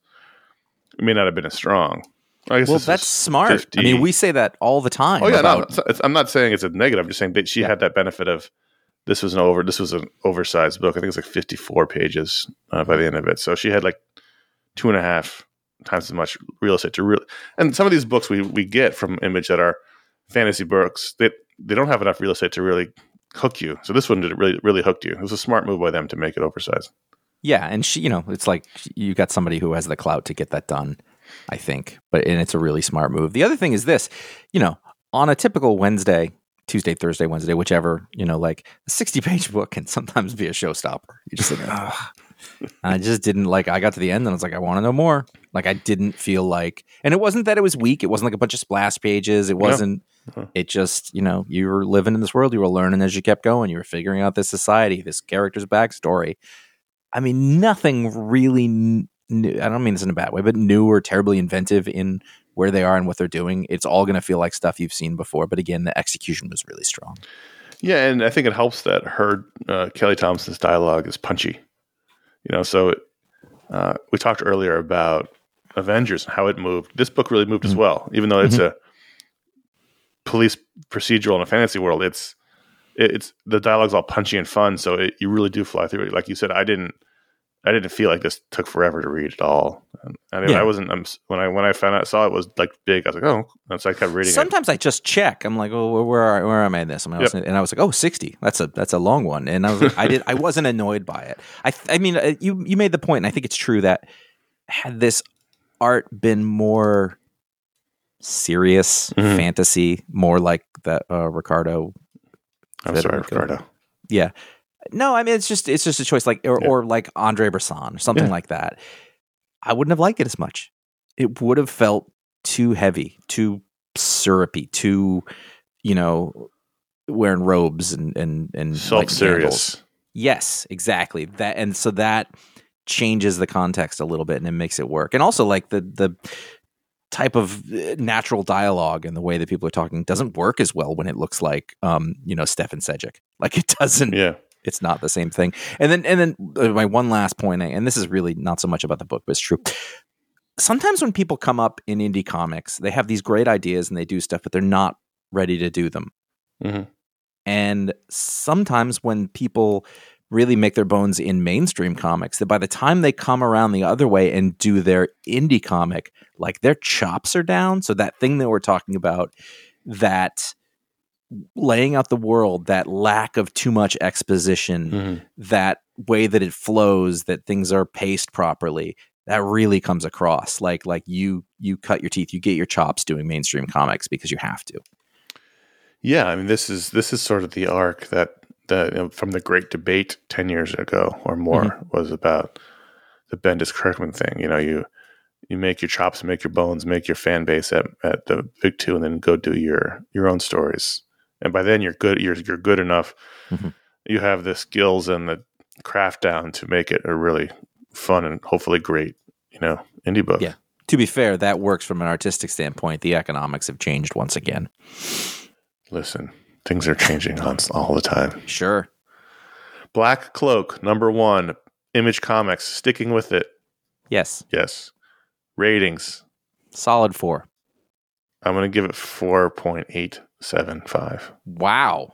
it may not have been as strong. Well, that's smart. 50. I mean, we say that all the time. Oh yeah, about, it's- it's- I'm not saying it's a negative. I'm just saying that she Yeah. had that benefit of this was an over this was an oversized book. I think it was like 54 pages uh, by the end of it. So she had like two and a half times as much real estate to real. And some of these books we we get from Image that are fantasy books, they they don't have enough real estate to really hook you. So this one did really really hooked you. It was a smart move by them to make it oversized. Yeah, and she, you know, it's like you got somebody who has the clout to get that done. I think, but and it's a really smart move. The other thing is this, you know, on a typical Wednesday, Tuesday, Thursday, Wednesday, whichever, you know, like a 60 page book can sometimes be a showstopper. You just like, Ugh. I just didn't like, I got to the end and I was like, I want to know more. Like, I didn't feel like, and it wasn't that it was weak. It wasn't like a bunch of splash pages. It wasn't, yeah. Uh-huh. it just, you know, you were living in this world. You were learning as you kept going. You were figuring out this society, this character's backstory. I mean, nothing really new. I don't mean this in a bad way, but new or terribly inventive in where they are and what they're doing, it's all going to feel like stuff you've seen before. But again, the execution was really strong. Yeah, and I think it helps that her uh, Kelly Thompson's dialogue is punchy. You know, so uh, we talked earlier about Avengers and how it moved. This book really moved mm-hmm. as well, even though it's mm-hmm. a police procedural in a fantasy world. It's it's the dialogue's all punchy and fun, so it, you really do fly through it. Like you said, I didn't I didn't feel like this took forever to read at all. I mean, yeah. I wasn't I'm, when I when I found out saw it was like big. I was like, oh, and so I kept reading. Sometimes it. I just check. I'm like, oh, where are, where am I in this? I mean, yep. and I was like, oh, 60. That's a that's a long one. And I was like, I did I wasn't annoyed by it. I I mean, uh, you you made the point, and I think it's true that had this art been more serious mm-hmm. fantasy, more like that uh, Ricardo. I'm sorry, Ricardo. Yeah, no, I mean it's just it's just a choice, like or, yeah. or like Andre Bresson or something yeah. like that. I wouldn't have liked it as much. It would have felt too heavy, too syrupy, too you know wearing robes and and and self serious. Yes, exactly. That and so that changes the context a little bit and it makes it work. And also like the the type of uh, natural dialogue and the way that people are talking doesn't work as well when it looks like um you know Stefan Sejic. Like it doesn't yeah it's not the same thing. And then and then uh, my one last point, and this is really not so much about the book, but it's true. Sometimes when people come up in indie comics, they have these great ideas and they do stuff, but they're not ready to do them. Mm-hmm. And sometimes when people really make their bones in mainstream comics, that by the time they come around the other way and do their indie comic, like their chops are down. So that thing that we're talking about, that laying out the world, that lack of too much exposition, mm-hmm. that way that it flows, that things are paced properly, that really comes across. Like like you you cut your teeth, you get your chops doing mainstream comics because you have to. Yeah, I mean this is this is sort of the arc that know, from the great debate ten years ago or more mm-hmm. was about the Bendis Kirkman thing. You know, you you make your chops, make your bones, make your fan base at, at the big two, and then go do your your own stories and by then you're good. You're you're good enough. Mm-hmm. You have the skills and the craft down to make it a really fun and hopefully great, you know, indie book. Yeah. To be fair, that works from an artistic standpoint. The economics have changed once again. Listen, things are changing on all the time. Sure. Black Cloak, number one. Image Comics, sticking with it. Yes. Yes. Ratings. Solid four. I'm going to give it 4.875. Wow.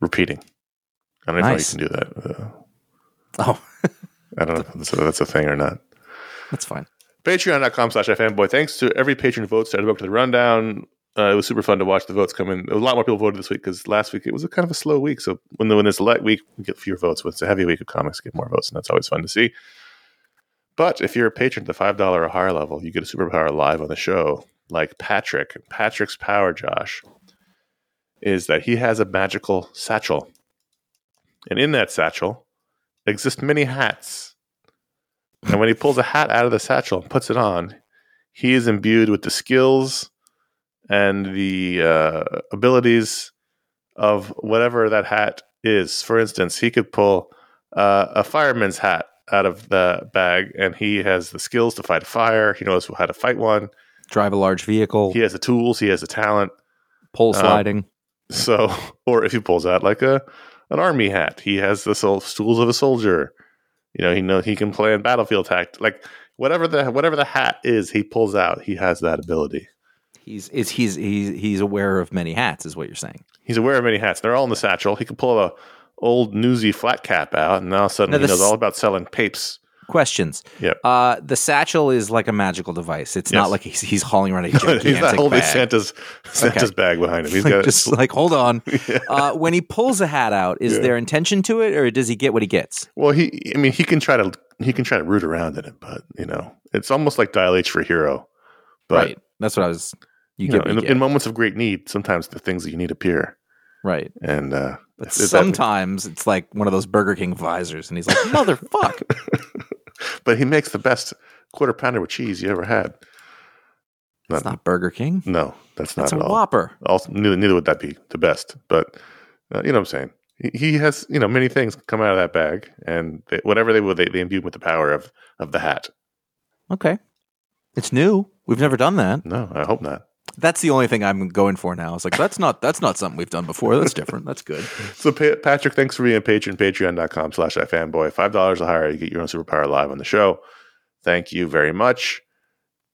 Repeating. I don't know nice. if you can do that. Uh, oh. I don't know if that's a, that's a thing or not. That's fine. Patreon.com slash fanboy. Thanks to every patron who votes. I book to the rundown. Uh, it was super fun to watch the votes come in. A lot more people voted this week because last week it was a kind of a slow week. So when the when it's a light week, we get fewer votes. When it's a heavy week of comics, get more votes, and that's always fun to see. But if you're a patron at the five dollar or higher level, you get a superpower live on the show like Patrick. Patrick's power, Josh, is that he has a magical satchel. And in that satchel exist many hats. And when he pulls a hat out of the satchel and puts it on, he is imbued with the skills and the uh, abilities of whatever that hat is. For instance, he could pull uh, a fireman's hat out of the bag, and he has the skills to fight a fire. He knows how to fight one drive a large vehicle. He has the tools. He has the talent. Pole um, sliding. Um, so, or if he pulls out like a an army hat, he has the tools of a soldier. You know, he know he can play in battlefield tact. Like whatever the whatever the hat is, he pulls out. He has that ability. He's is he's he's he's aware of many hats, is what you're saying. He's aware of many hats. They're all in the satchel. He can pull a old newsy flat cap out, and all of a sudden now he knows all about selling papes Questions. Yep. Uh, the satchel is like a magical device. It's not like he's, he's hauling around a gigantic He's not holding bag. Santa's Santa's bag behind him. He's got just like hold on. Yeah. Uh, when he pulls a hat out, is Yeah. there intention to it, or does he get what he gets? Well, he I mean he can try to he can try to root around in it, but you know it's almost like Dial H for Hero. But right. That's what I was. You, get in, in moments of great need, sometimes the things that you need appear, right. and uh, But if that- sometimes it's like one of those Burger King visors, and he's like, "Motherfuck!" but he makes the best quarter pounder with cheese you ever had. It's not Burger King. No, that's not It's a all. Whopper. Also, neither, neither would that be the best, but uh, you know what I'm saying. He, he has you know many things come out of that bag, and they, whatever they will, they, they imbue him with the power of of the hat. Okay. It's new. We've never done that. No, I hope not. That's the only thing I'm going for now. It's like that's not that's not something we've done before. That's different. That's good. So, pa- Patrick, thanks for being a patron. Patreon.com slash ifanboy. $5 or higher, you get your own superpower live on the show. Thank you very much.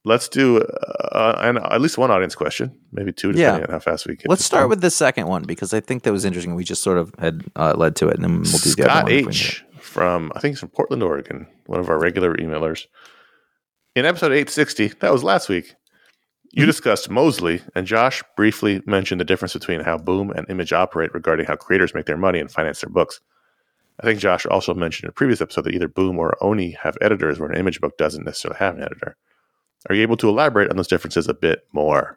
Let's do uh, an, at least one audience question, maybe two, depending Yeah. on how fast we get. Let's start done. with the second one because I think that was interesting. We just sort of had uh, led to it, and then we'll do the other Scott one. H. from, I think he's from Portland, Oregon, one of our regular emailers. In episode 860, that was last week, you discussed Mosley, and Josh briefly mentioned the difference between how Boom and Image operate regarding how creators make their money and finance their books. I think Josh also mentioned in a previous episode that either Boom or Oni have editors where an image book doesn't necessarily have an editor. Are you able to elaborate on those differences a bit more?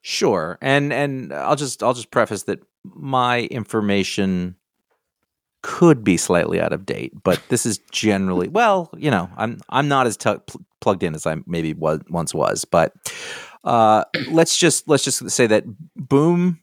Sure, and and I'll just I'll just preface that my information could be slightly out of date, but this is generally well, you know, I'm I'm not as pl- plugged in as I maybe was once was, but uh, let's just let's just say that Boom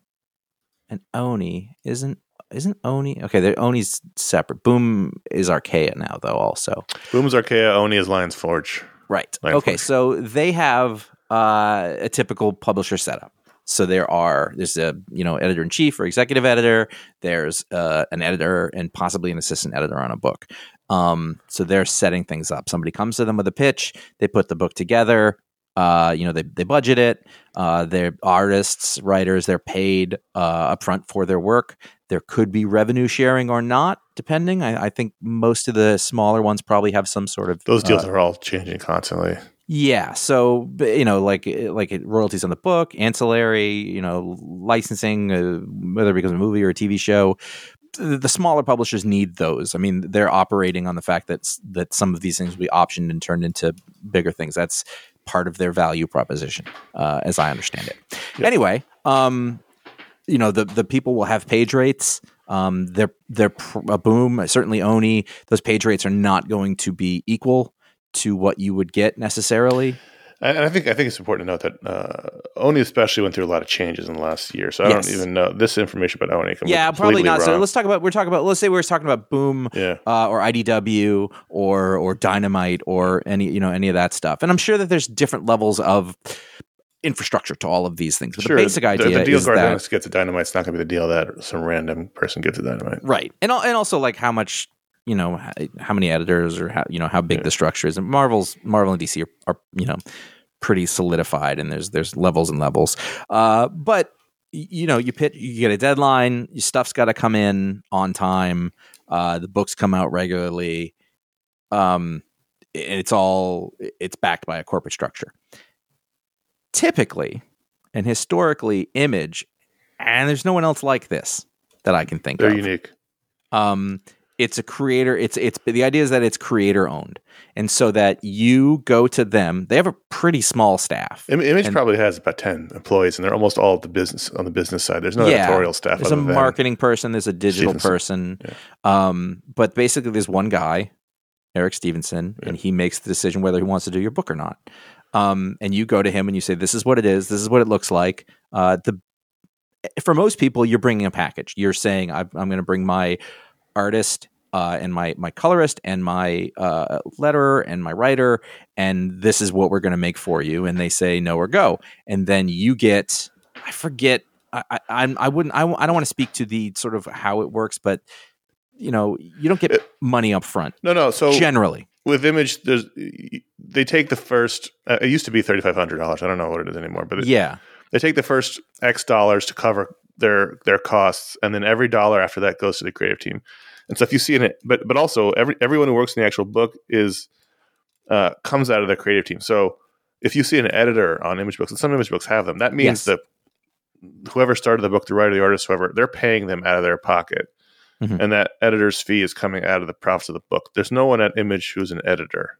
and Oni isn't isn't Oni okay? They're Oni's separate. Boom is Archaia now, though. Also, Boom's Archaia, Oni is Lion's Forge. Right. Line okay. force. So they have uh, a typical publisher setup. So there are there's a you know editor in chief or executive editor. There's uh, an editor and possibly an assistant editor on a book. Um, so they're setting things up. Somebody comes to them with a pitch. They put the book together. Uh, you know they they budget it. Uh, they're artists, writers. They're paid uh, upfront for their work. There could be revenue sharing or not, depending. I, I think most of the smaller ones probably have some sort of Those deals uh, are all changing constantly. Yeah, so you know, like like royalties on the book, ancillary, you know, licensing, uh, whether it becomes a movie or a TV show. The, the smaller publishers need those. I mean, they're operating on the fact that that some of these things will be optioned and turned into bigger things. That's part of their value proposition, uh, as I understand it. Yep. Anyway, um, you know, the the people will have page rates. Um, they're they're pr- a boom. Certainly, Oni. Those page rates are not going to be equal to what you would get necessarily. And I think I think it's important to note that uh, Oni especially went through a lot of changes in the last year. So I Yes. don't even know this information about Oni. Yeah, probably not. So let's talk about. We're talking about. Let's say we're talking about Boom yeah, uh, or IDW or or Dynamite or any you know any of that stuff. And I'm sure that there's different levels of infrastructure to all of these things. But sure. the basic the, idea the deal is that gets a dynamite's not going to be the deal that some random person gets a dynamite. right, and and also like how much you know how many editors or how you know how big Yeah. the structure is. And Marvel's Marvel and DC are, are you know pretty solidified, and there's there's levels and levels. Uh, but you know you pit you get a deadline. Your stuff's got to come in on time. Uh, the books come out regularly. Um, and it's all it's backed by a corporate structure. Typically, and historically, Image, and there's no one else like this that I can think They're of. unique. Um, it's a creator. It's it's the idea is that it's creator owned, and so that you go to them. They have a pretty small staff. Im- Image And- probably has about ten employees, and they're almost all the business on the business side. There's no Yeah. editorial staff. There's a marketing person. There's a digital Stephenson. person. Yeah. Um, but basically, there's one guy, Eric Stephenson, and he makes the decision whether he wants to do your book or not. Um, and you go to him and you say, "This is what it is. This is what it looks like." Uh, the for most people, you're bringing a package. You're saying, "I'm, I'm going to bring my artist." Uh, and my my colorist and my uh, letterer and my writer and this is what we're going to make for you and they say no or go and then you get I forget I I, I wouldn't I, I don't want to speak to the sort of how it works but you know you don't get Uh, money up front No, no. So generally with Image, there's they take the first. Uh, it used to be thirty five hundred dollars. I don't know what it is anymore, but it, yeah they take the first X dollars to cover their their costs, and then every dollar after that goes to the creative team. And so if you see an it, but but also every everyone who works in the actual book is uh, comes out of the creative team. So if you see an editor on image books, and some image books have them, that means Yes. that whoever started the book, the writer, the artist, whoever, they're paying them out of their pocket. Mhm. And that editor's fee is coming out of the profits of the book. There's no one at Image who's an editor.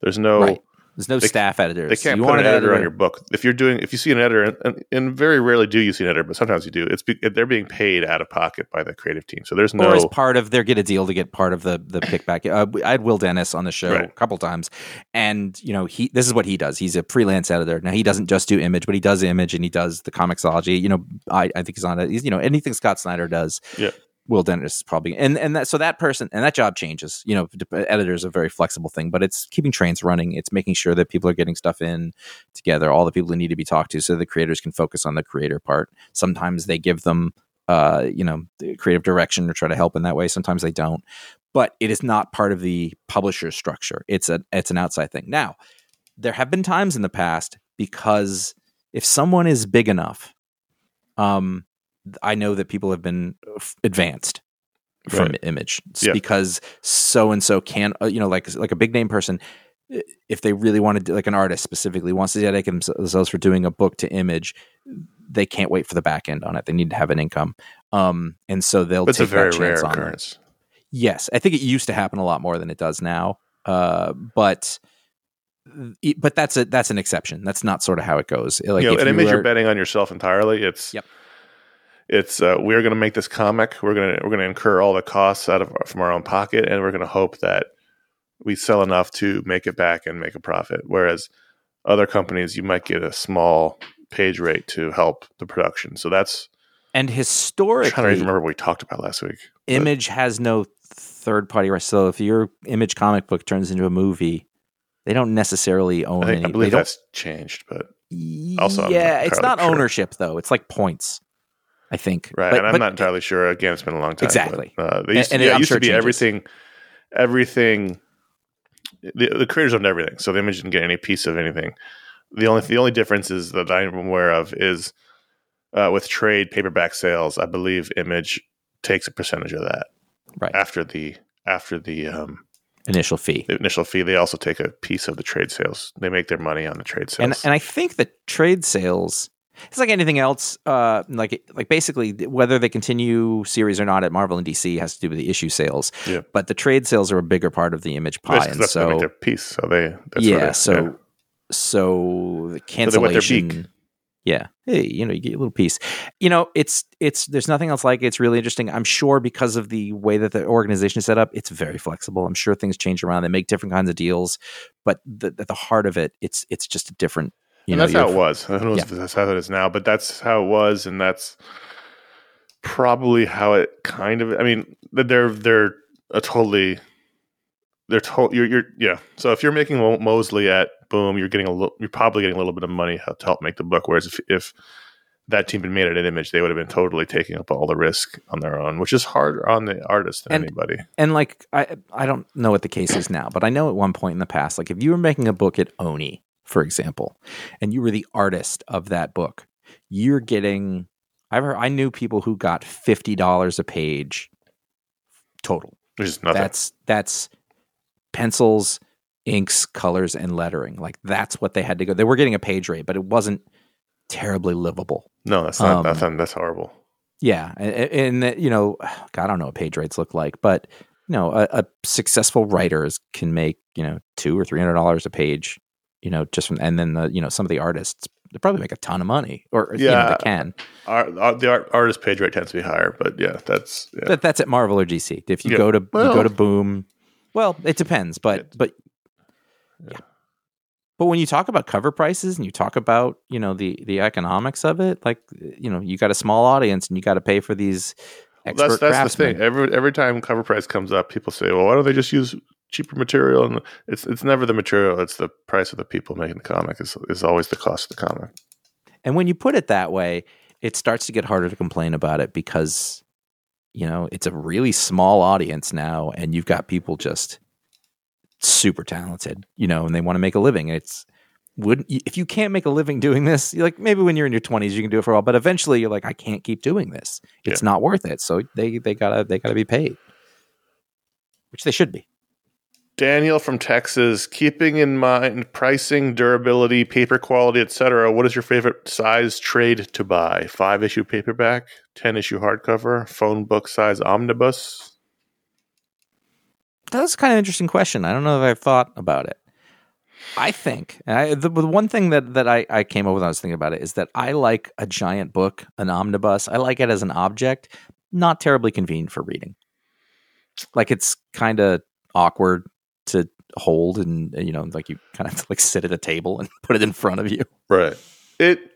There's no Right. There's no They- staff editors. they can't You put want an editor on your book. If you're doing, if you see an editor, and, and, very rarely do you see an editor, but sometimes you do. It's be, they're being paid out of pocket by the creative team. So there's or as no part of their get a deal to get part of the the kickback. Uh, I had Will Dennis on the show Right. a couple times, and you know he this is what he does. He's a freelance editor. Now he doesn't just do image, but he does image and he does the comiXology. You know, I, I think he's on it. He's, you know anything Scott Snyder does. Yeah. Will Dennis is probably and and that so that person and that job changes. You know, editor is a very flexible thing, but it's keeping trains running. It's making sure that people are getting stuff in together, all the people who need to be talked to, so the creators can focus on the creator part. Sometimes they give them uh, you know, creative direction or try to help in that way. Sometimes they don't, but it is not part of the publisher structure. It's a it's an outside thing. Now, there have been times in the past because if someone is big enough, um, I know that people have been advanced from Right. image Yeah. because so and so can uh, you know like like a big name person if they really want to do like an artist specifically wants to dedicate themselves for doing a book to image they can't wait for the back end on it they need to have an income um and so they'll It's a take very that rare chance on it. occurrence. yes i think it used to happen a lot more than it does now uh but but that's a that's an exception that's not sort of how it goes like you know, if and you image are- you're betting on yourself entirely. It's Yep. It's uh, we're going to make this comic. We're going to we're going to incur all the costs out of from our own pocket, and we're going to hope that we sell enough to make it back and make a profit. Whereas other companies, you might get a small page rate to help the production. So that's and I'm historically trying to even remember what we talked about last week. image has no third party rights so if your image comic book turns into a movie they don't necessarily own I, think, any I believe that's changed, but Also, yeah it's not sure. ownership though it's like points i think right. But- and I'm but- not entirely sure. Again, it's been a long time. Exactly. But, uh, they used And- to, and yeah, it used sure to be changes. everything. Everything. The, the creators owned everything, so the image didn't get any piece of anything. The only the only difference is that I'm aware of is uh, with trade paperback sales. I believe Image takes a percentage of that right after the after the um, initial fee the initial fee. They also take a piece of the trade sales. They make their money on the trade sales. and and I think that trade sales it's like anything else uh like like basically whether they continue series or not at Marvel and DC has to do with the issue sales Yeah. but the trade sales are a bigger part of the image pie and that's what they make so their piece. So they that's yeah they- so yeah. so the So they wet their yeah hey you know you get a little piece you know it's it's there's nothing else like it. it's really interesting i'm sure because of the way that the organization is set up it's very flexible i'm sure things change around they make different kinds of deals but the, at the heart of it it's it's just a different you and know that's how it was. I don't know Yeah. if that's how it is now, but that's how it was, and that's probably how it kind of. I mean, they're they're a totally they're told you're you're yeah. So if you're making Mo- Mosley at Boom, you're getting a little. You're probably getting a little bit of money to help make the book. Whereas if if that team had made it an image, they would have been totally taking up all the risk on their own, which is harder on the artist than And- anybody. and like I I don't know what the case is now, but I know at one point in the past, like if you were making a book at Oni, for example, and you were the artist of that book, you're getting I've heard, I knew people who got fifty dollars a page total. Which is nothing. That's that's pencils, inks, colors, and lettering. Like that's what they had to go. They were getting a page rate, but it wasn't terribly livable. no, that's not um, nothing. That's horrible. Yeah, and, and you know, God, I don't know what page rates look like, but you know, a, a successful writers can make you know two or three hundred dollars a page, you know, just from, and then the you know some of the artists they probably make a ton of money, or you know, Yeah. they can. Our, our, the art, artist page rate tends to be higher, but yeah, that's yeah. But that's at Marvel or DC. If you Yeah. go to you go to Boom, well, it depends, but It- but yeah. But when you talk about cover prices and you talk about you know the the economics of it, like you know you got a small audience and you got to pay for these Well, that's that's the thing. Every every time cover price comes up, people say, "Well, why don't they just use cheaper material?" And it's it's never the material; it's the price of the people making the comic. is is always the cost of the comic. And when you put it that way, it starts to get harder to complain about it because, you know, it's a really small audience now and you've got people just super talented, you know, and they want to make a living. It's wouldn't if you can't make a living doing this, you're like maybe when you're in your 20s you can do it for a while, but eventually you're like I can't keep doing this. It's not worth it. So they they got to they got to be paid. Which they should be. Daniel from Texas, keeping in mind pricing, durability, paper quality, etc. What is your favorite size trade to buy? Five issue paperback, ten issue hardcover, phone book size omnibus. That's kind of an interesting question. I don't know if I've thought about it. I think I, the, the one thing that that I, I came up with when I was thinking about it is that I like a giant book, an omnibus. I like it as an object, not terribly convenient for reading. Like it's kind of awkward to hold and uh, you know like you kind of like sit at a table and put it in front of you. Right. It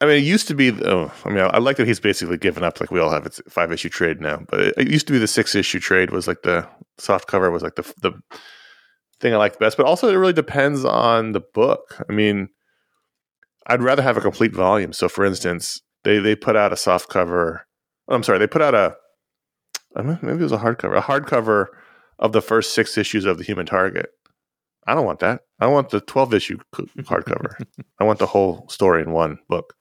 i mean it used to be oh, i mean i like that he's basically given up like we all have it's five issue trade now but it, it, used to be the six issue trade was like the soft cover was like the the thing i like the best but also it really depends on the book. I mean i'd rather have a complete volume. So for instance they they put out a soft cover oh, i'm sorry they put out a maybe it was a hardcover a hardcover of the first six issues of the Human Target. I don't want that. I want the 12 issue hardcover. I want the whole story in one book.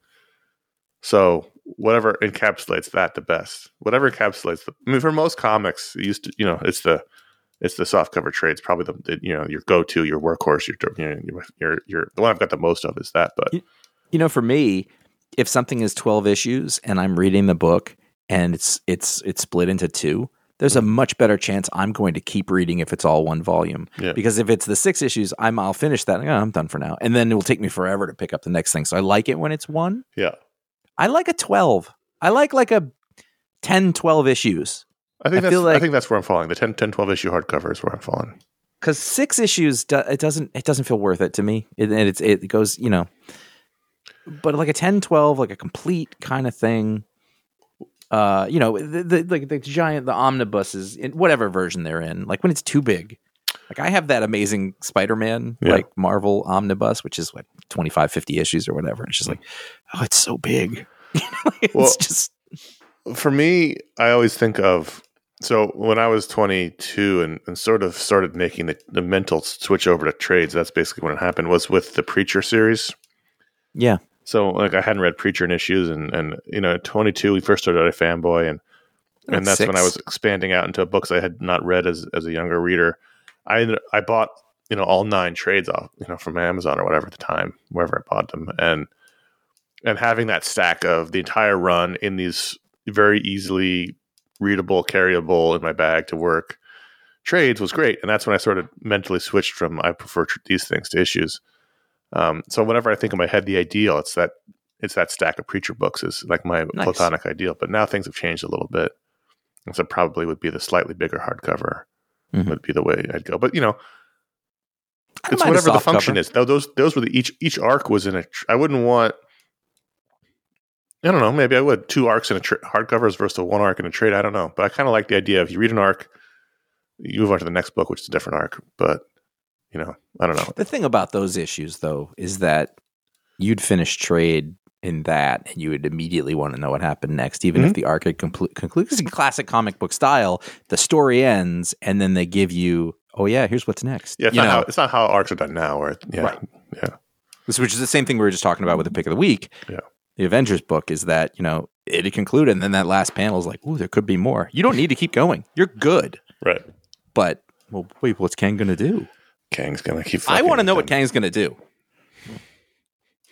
So whatever encapsulates that the best. Whatever encapsulates the, I mean, for most comics, it used to, you know, it's the, it's the soft cover trades. Probably the, the you know, your go to, your workhorse, your, your, your, your, the one I've got the most of is that. But, you, you know, for me, if something is 12 issues and I'm reading the book and it's, it's, it's split into two, there's a much better chance I'm going to keep reading if it's all one volume. Yeah. Because if it's the six issues, I'm I'll finish that. Oh, I'm done for now, and then it will take me forever to pick up the next thing. So I like it when it's one. Yeah, I like a twelve. I like like a 10, 12 issues. I think I that's, like, I think that's where I'm falling. The 10, 10 12 issue hardcover is where I'm falling. Because six issues, it doesn't it doesn't feel worth it to me. It, it's it goes you know, but like a 10, 12, like a complete kind of thing uh, you know, the, the like the giant the omnibuses in whatever version they're in. Like when it's too big. Like I have that amazing Spider-Man yeah. like Marvel omnibus, which is what 25, 50 issues or whatever. It's just like, oh, it's so big. it's well, just for me, I always think of so when I was 22 and, and sort of started making the, the mental switch over to trades, that's basically when it happened, was with the Preacher series. Yeah. So like I hadn't read Preacher in issues, and and you know, at 22 we first started out a fanboy, and and that's, that's when I was expanding out into books I had not read as as a younger reader. I I bought you know all nine trades off you know from Amazon or whatever at the time, wherever I bought them, and and having that stack of the entire run in these very easily readable, carryable in my bag to work trades was great, and that's when I sort of mentally switched from I prefer these things to issues. Um, so whenever I think in my head the ideal, it's that it's that stack of preacher books is like my nice. platonic ideal. But now things have changed a little bit, and so probably would be the slightly bigger hardcover mm-hmm. would be the way I'd go. But you know, it's whatever the function cover. is. Though those those were the each each arc was in a. I wouldn't want. I don't know. Maybe I would two arcs in a tra- hardcovers versus a one arc in a trade. I don't know, but I kind of like the idea of you read an arc, you move on to the next book, which is a different arc. But you know, I don't know. The thing about those issues, though, is that you'd finish trade in that and you would immediately want to know what happened next, even mm-hmm. if the arc had concluded. Because in classic comic book style, the story ends and then they give you, oh, yeah, here's what's next. Yeah, it's, you not, know? How, it's not how arcs are done now. Or, yeah, right. Yeah. This, which is the same thing we were just talking about with the pick of the week. Yeah. The Avengers book is that, you know, it concluded and then that last panel is like, ooh, there could be more. You don't need to keep going. You're good. Right. But, well, wait, what's Kang going to do? Kang's gonna keep. I want to know what Kang's gonna do.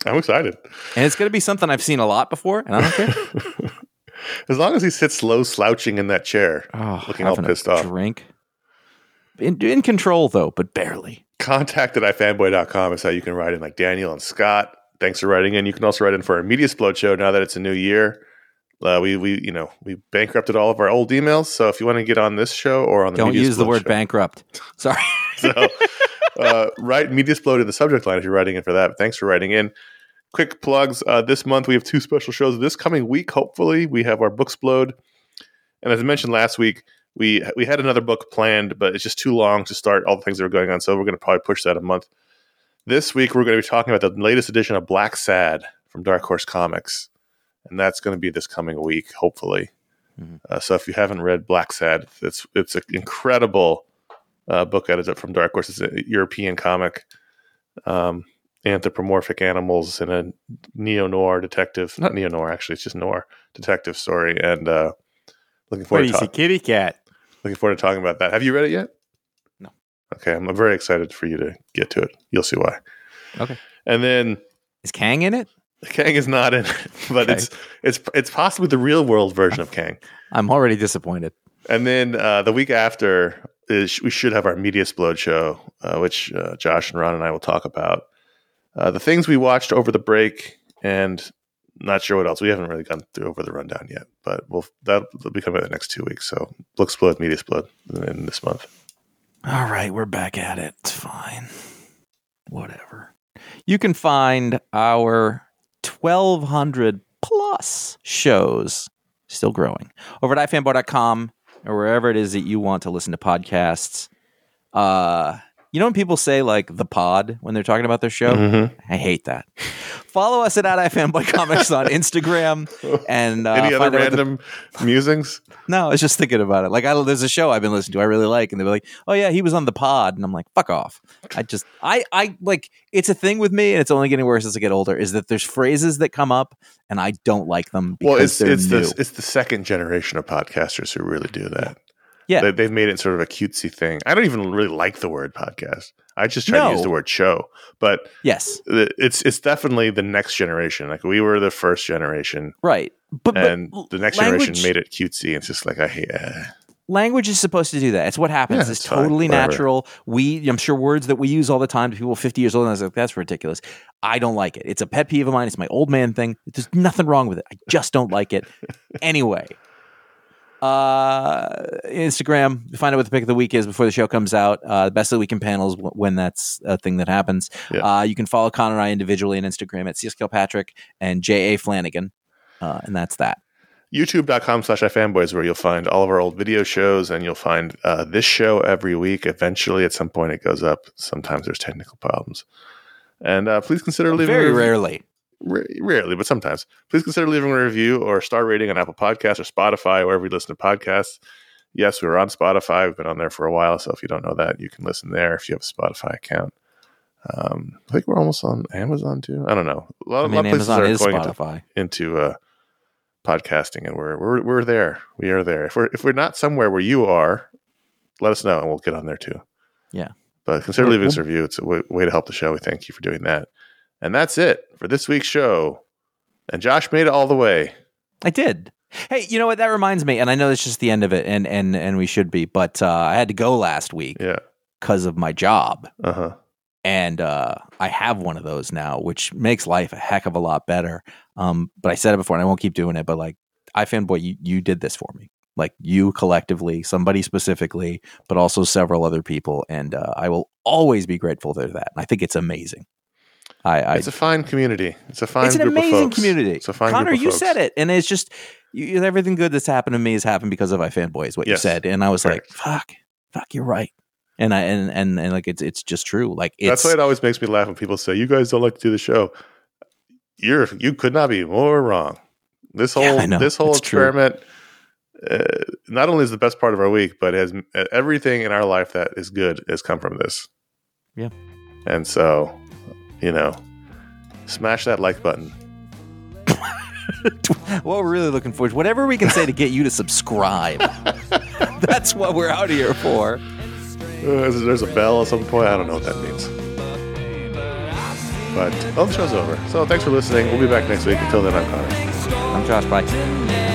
I'm excited, and it's gonna be something I've seen a lot before, and I don't care. as long as he sits low, slouching in that chair, oh, looking all pissed off. Drink. In, in control though, but barely. Contact at ifanboy.com is how you can write in like Daniel and Scott. Thanks for writing in. You can also write in for our media explode show now that it's a new year. Uh, we we you know we bankrupted all of our old emails. So if you want to get on this show or on the don't use the word show, bankrupt. Sorry. so uh, write media explode in the subject line if you're writing in for that. Thanks for writing in. Quick plugs. Uh, this month we have two special shows. This coming week, hopefully, we have our book explode. And as I mentioned last week, we we had another book planned, but it's just too long to start all the things that are going on. So we're going to probably push that a month. This week we're going to be talking about the latest edition of Blacksad from Dark Horse Comics, and that's going to be this coming week, hopefully. Mm-hmm. Uh, so if you haven't read Blacksad, it's it's an incredible uh, book edited from Dark Horse. It's a European comic. um, anthropomorphic animals in a neo noir detective, not neo noir actually, it's just noir detective story, and uh, looking forward do to talk- kitty cat? looking forward to talking about that. Have you read it yet? No. Okay, I'm very excited for you to get to it. You'll see why. Okay. And then Is Kang in it? Kang is not in it, but Okay. it's it's it's possibly the real world version of Kang. I'm already disappointed. And then uh, the week after is we should have our media explode show, uh, which uh, Josh and Ron and I will talk about uh, the things we watched over the break, and not sure what else. We haven't really gone through over the rundown yet, but we'll that'll be coming in the next two weeks. So Book Explode, Media Explode in this month. All right, we're back at it. It's fine. Whatever. You can find our 1,200 plus shows still growing over at ifanboy.com or wherever it is that you want to listen to podcasts. Uh, you know when people say like the pod when they're talking about their show? Mhm. I hate that. Follow us at, at comics on Instagram and uh, Any other what the- random musings? no, I was just thinking about it. Like, I, there's a show I've been listening to I really like, and they were like, "Oh yeah, he was on the pod," and I'm like, "Fuck off!" I just, I, I like. It's a thing with me, and it's only getting worse as I get older. Is that there's phrases that come up, and I don't like them because Well, it's it's new. the it's the second generation of podcasters who really do that. Yeah. They, they've made it sort of a cutesy thing. I don't even really like the word podcast. I just try to use the word show, but yes, it's it's definitely the next generation. Like we were the first generation, right. But, but the next language, generation made it cutesy. It's just like I hate. Uh, language is supposed to do that. It's what happens. Yeah, it's it's fine. totally Whatever. natural. We, I'm sure, words that we use all the time to people 50 years old. And I was like, that's ridiculous. I don't like it. It's a pet peeve of mine. It's my old man thing. There's nothing wrong with it. I just don't like it. anyway, uh, Instagram. Find out what the pick of the week is before the show comes out. Uh, the best of the week in panels w- when that's a thing that happens. Yeah. Uh, you can follow Conor and I individually on Instagram at CS Kilpatrick and J A Flanagan, uh, and that's that. YouTube.com slash ifanboys where you'll find all of our old video shows and you'll find uh, this show every week. Eventually, at some point, it goes up. Sometimes there's technical problems. And uh, please consider leaving a Very review- rarely. Ra- rarely, but sometimes. Please consider leaving a review or a star rating on Apple Podcasts or Spotify, wherever you listen to podcasts. Yes, we were on Spotify. We've been on there for a while, so if you don't know that, you can listen there if you have a Spotify account. Um, I think we're almost on Amazon too. I don't know. A lot, I a lot of places Amazon are is going into, Spotify. into uh, podcasting, and we're we're we're there. We are there. If we're if we're not somewhere where you are, let us know, and we'll get on there too. Yeah. But consider leaving us a review. It's a way, way to help the show. We thank you for doing that. And that's it for this week's show. And Josh made it all the way. I did. Hey, you know what? That reminds me, and I know it's just the end of it, and and and we should be, but uh, I had to go last week Yeah. because of my job, Uh huh. and uh, I have one of those now, which makes life a heck of a lot better. Um, but I said it before, and I won't keep doing it. But like, iFanboy, you you did this for me, like you collectively, somebody specifically, but also several other people, and uh, I will always be grateful for that. And I think it's amazing. I, I It's a fine community. It's a fine it's an group of amazing folks. community. It's a fine Conor, group of you folks. said it, and it's just you, everything good that's happened to me has happened because of iFanboy. Is what you said, and I was Correct. like, "Fuck, fuck, you're right." And I and and, and like it's it's just true. Like it's That's why it always makes me laugh when people say, "You guys don't like to do the show." You're you could not be more wrong. This whole Yeah, this whole It's true. experiment uh, not only is the best part of our week, but has uh, everything in our life that is good has come from this. Yeah. And so, you know, smash that like button. what we're really looking for is whatever we can say to get you to subscribe. that's what we're out here for. Uh, there's a bell at some point. I don't know what that means. But oh, the show's over. So thanks for listening. We'll be back next week. Until then, I'm Conor. I'm Josh. Bye.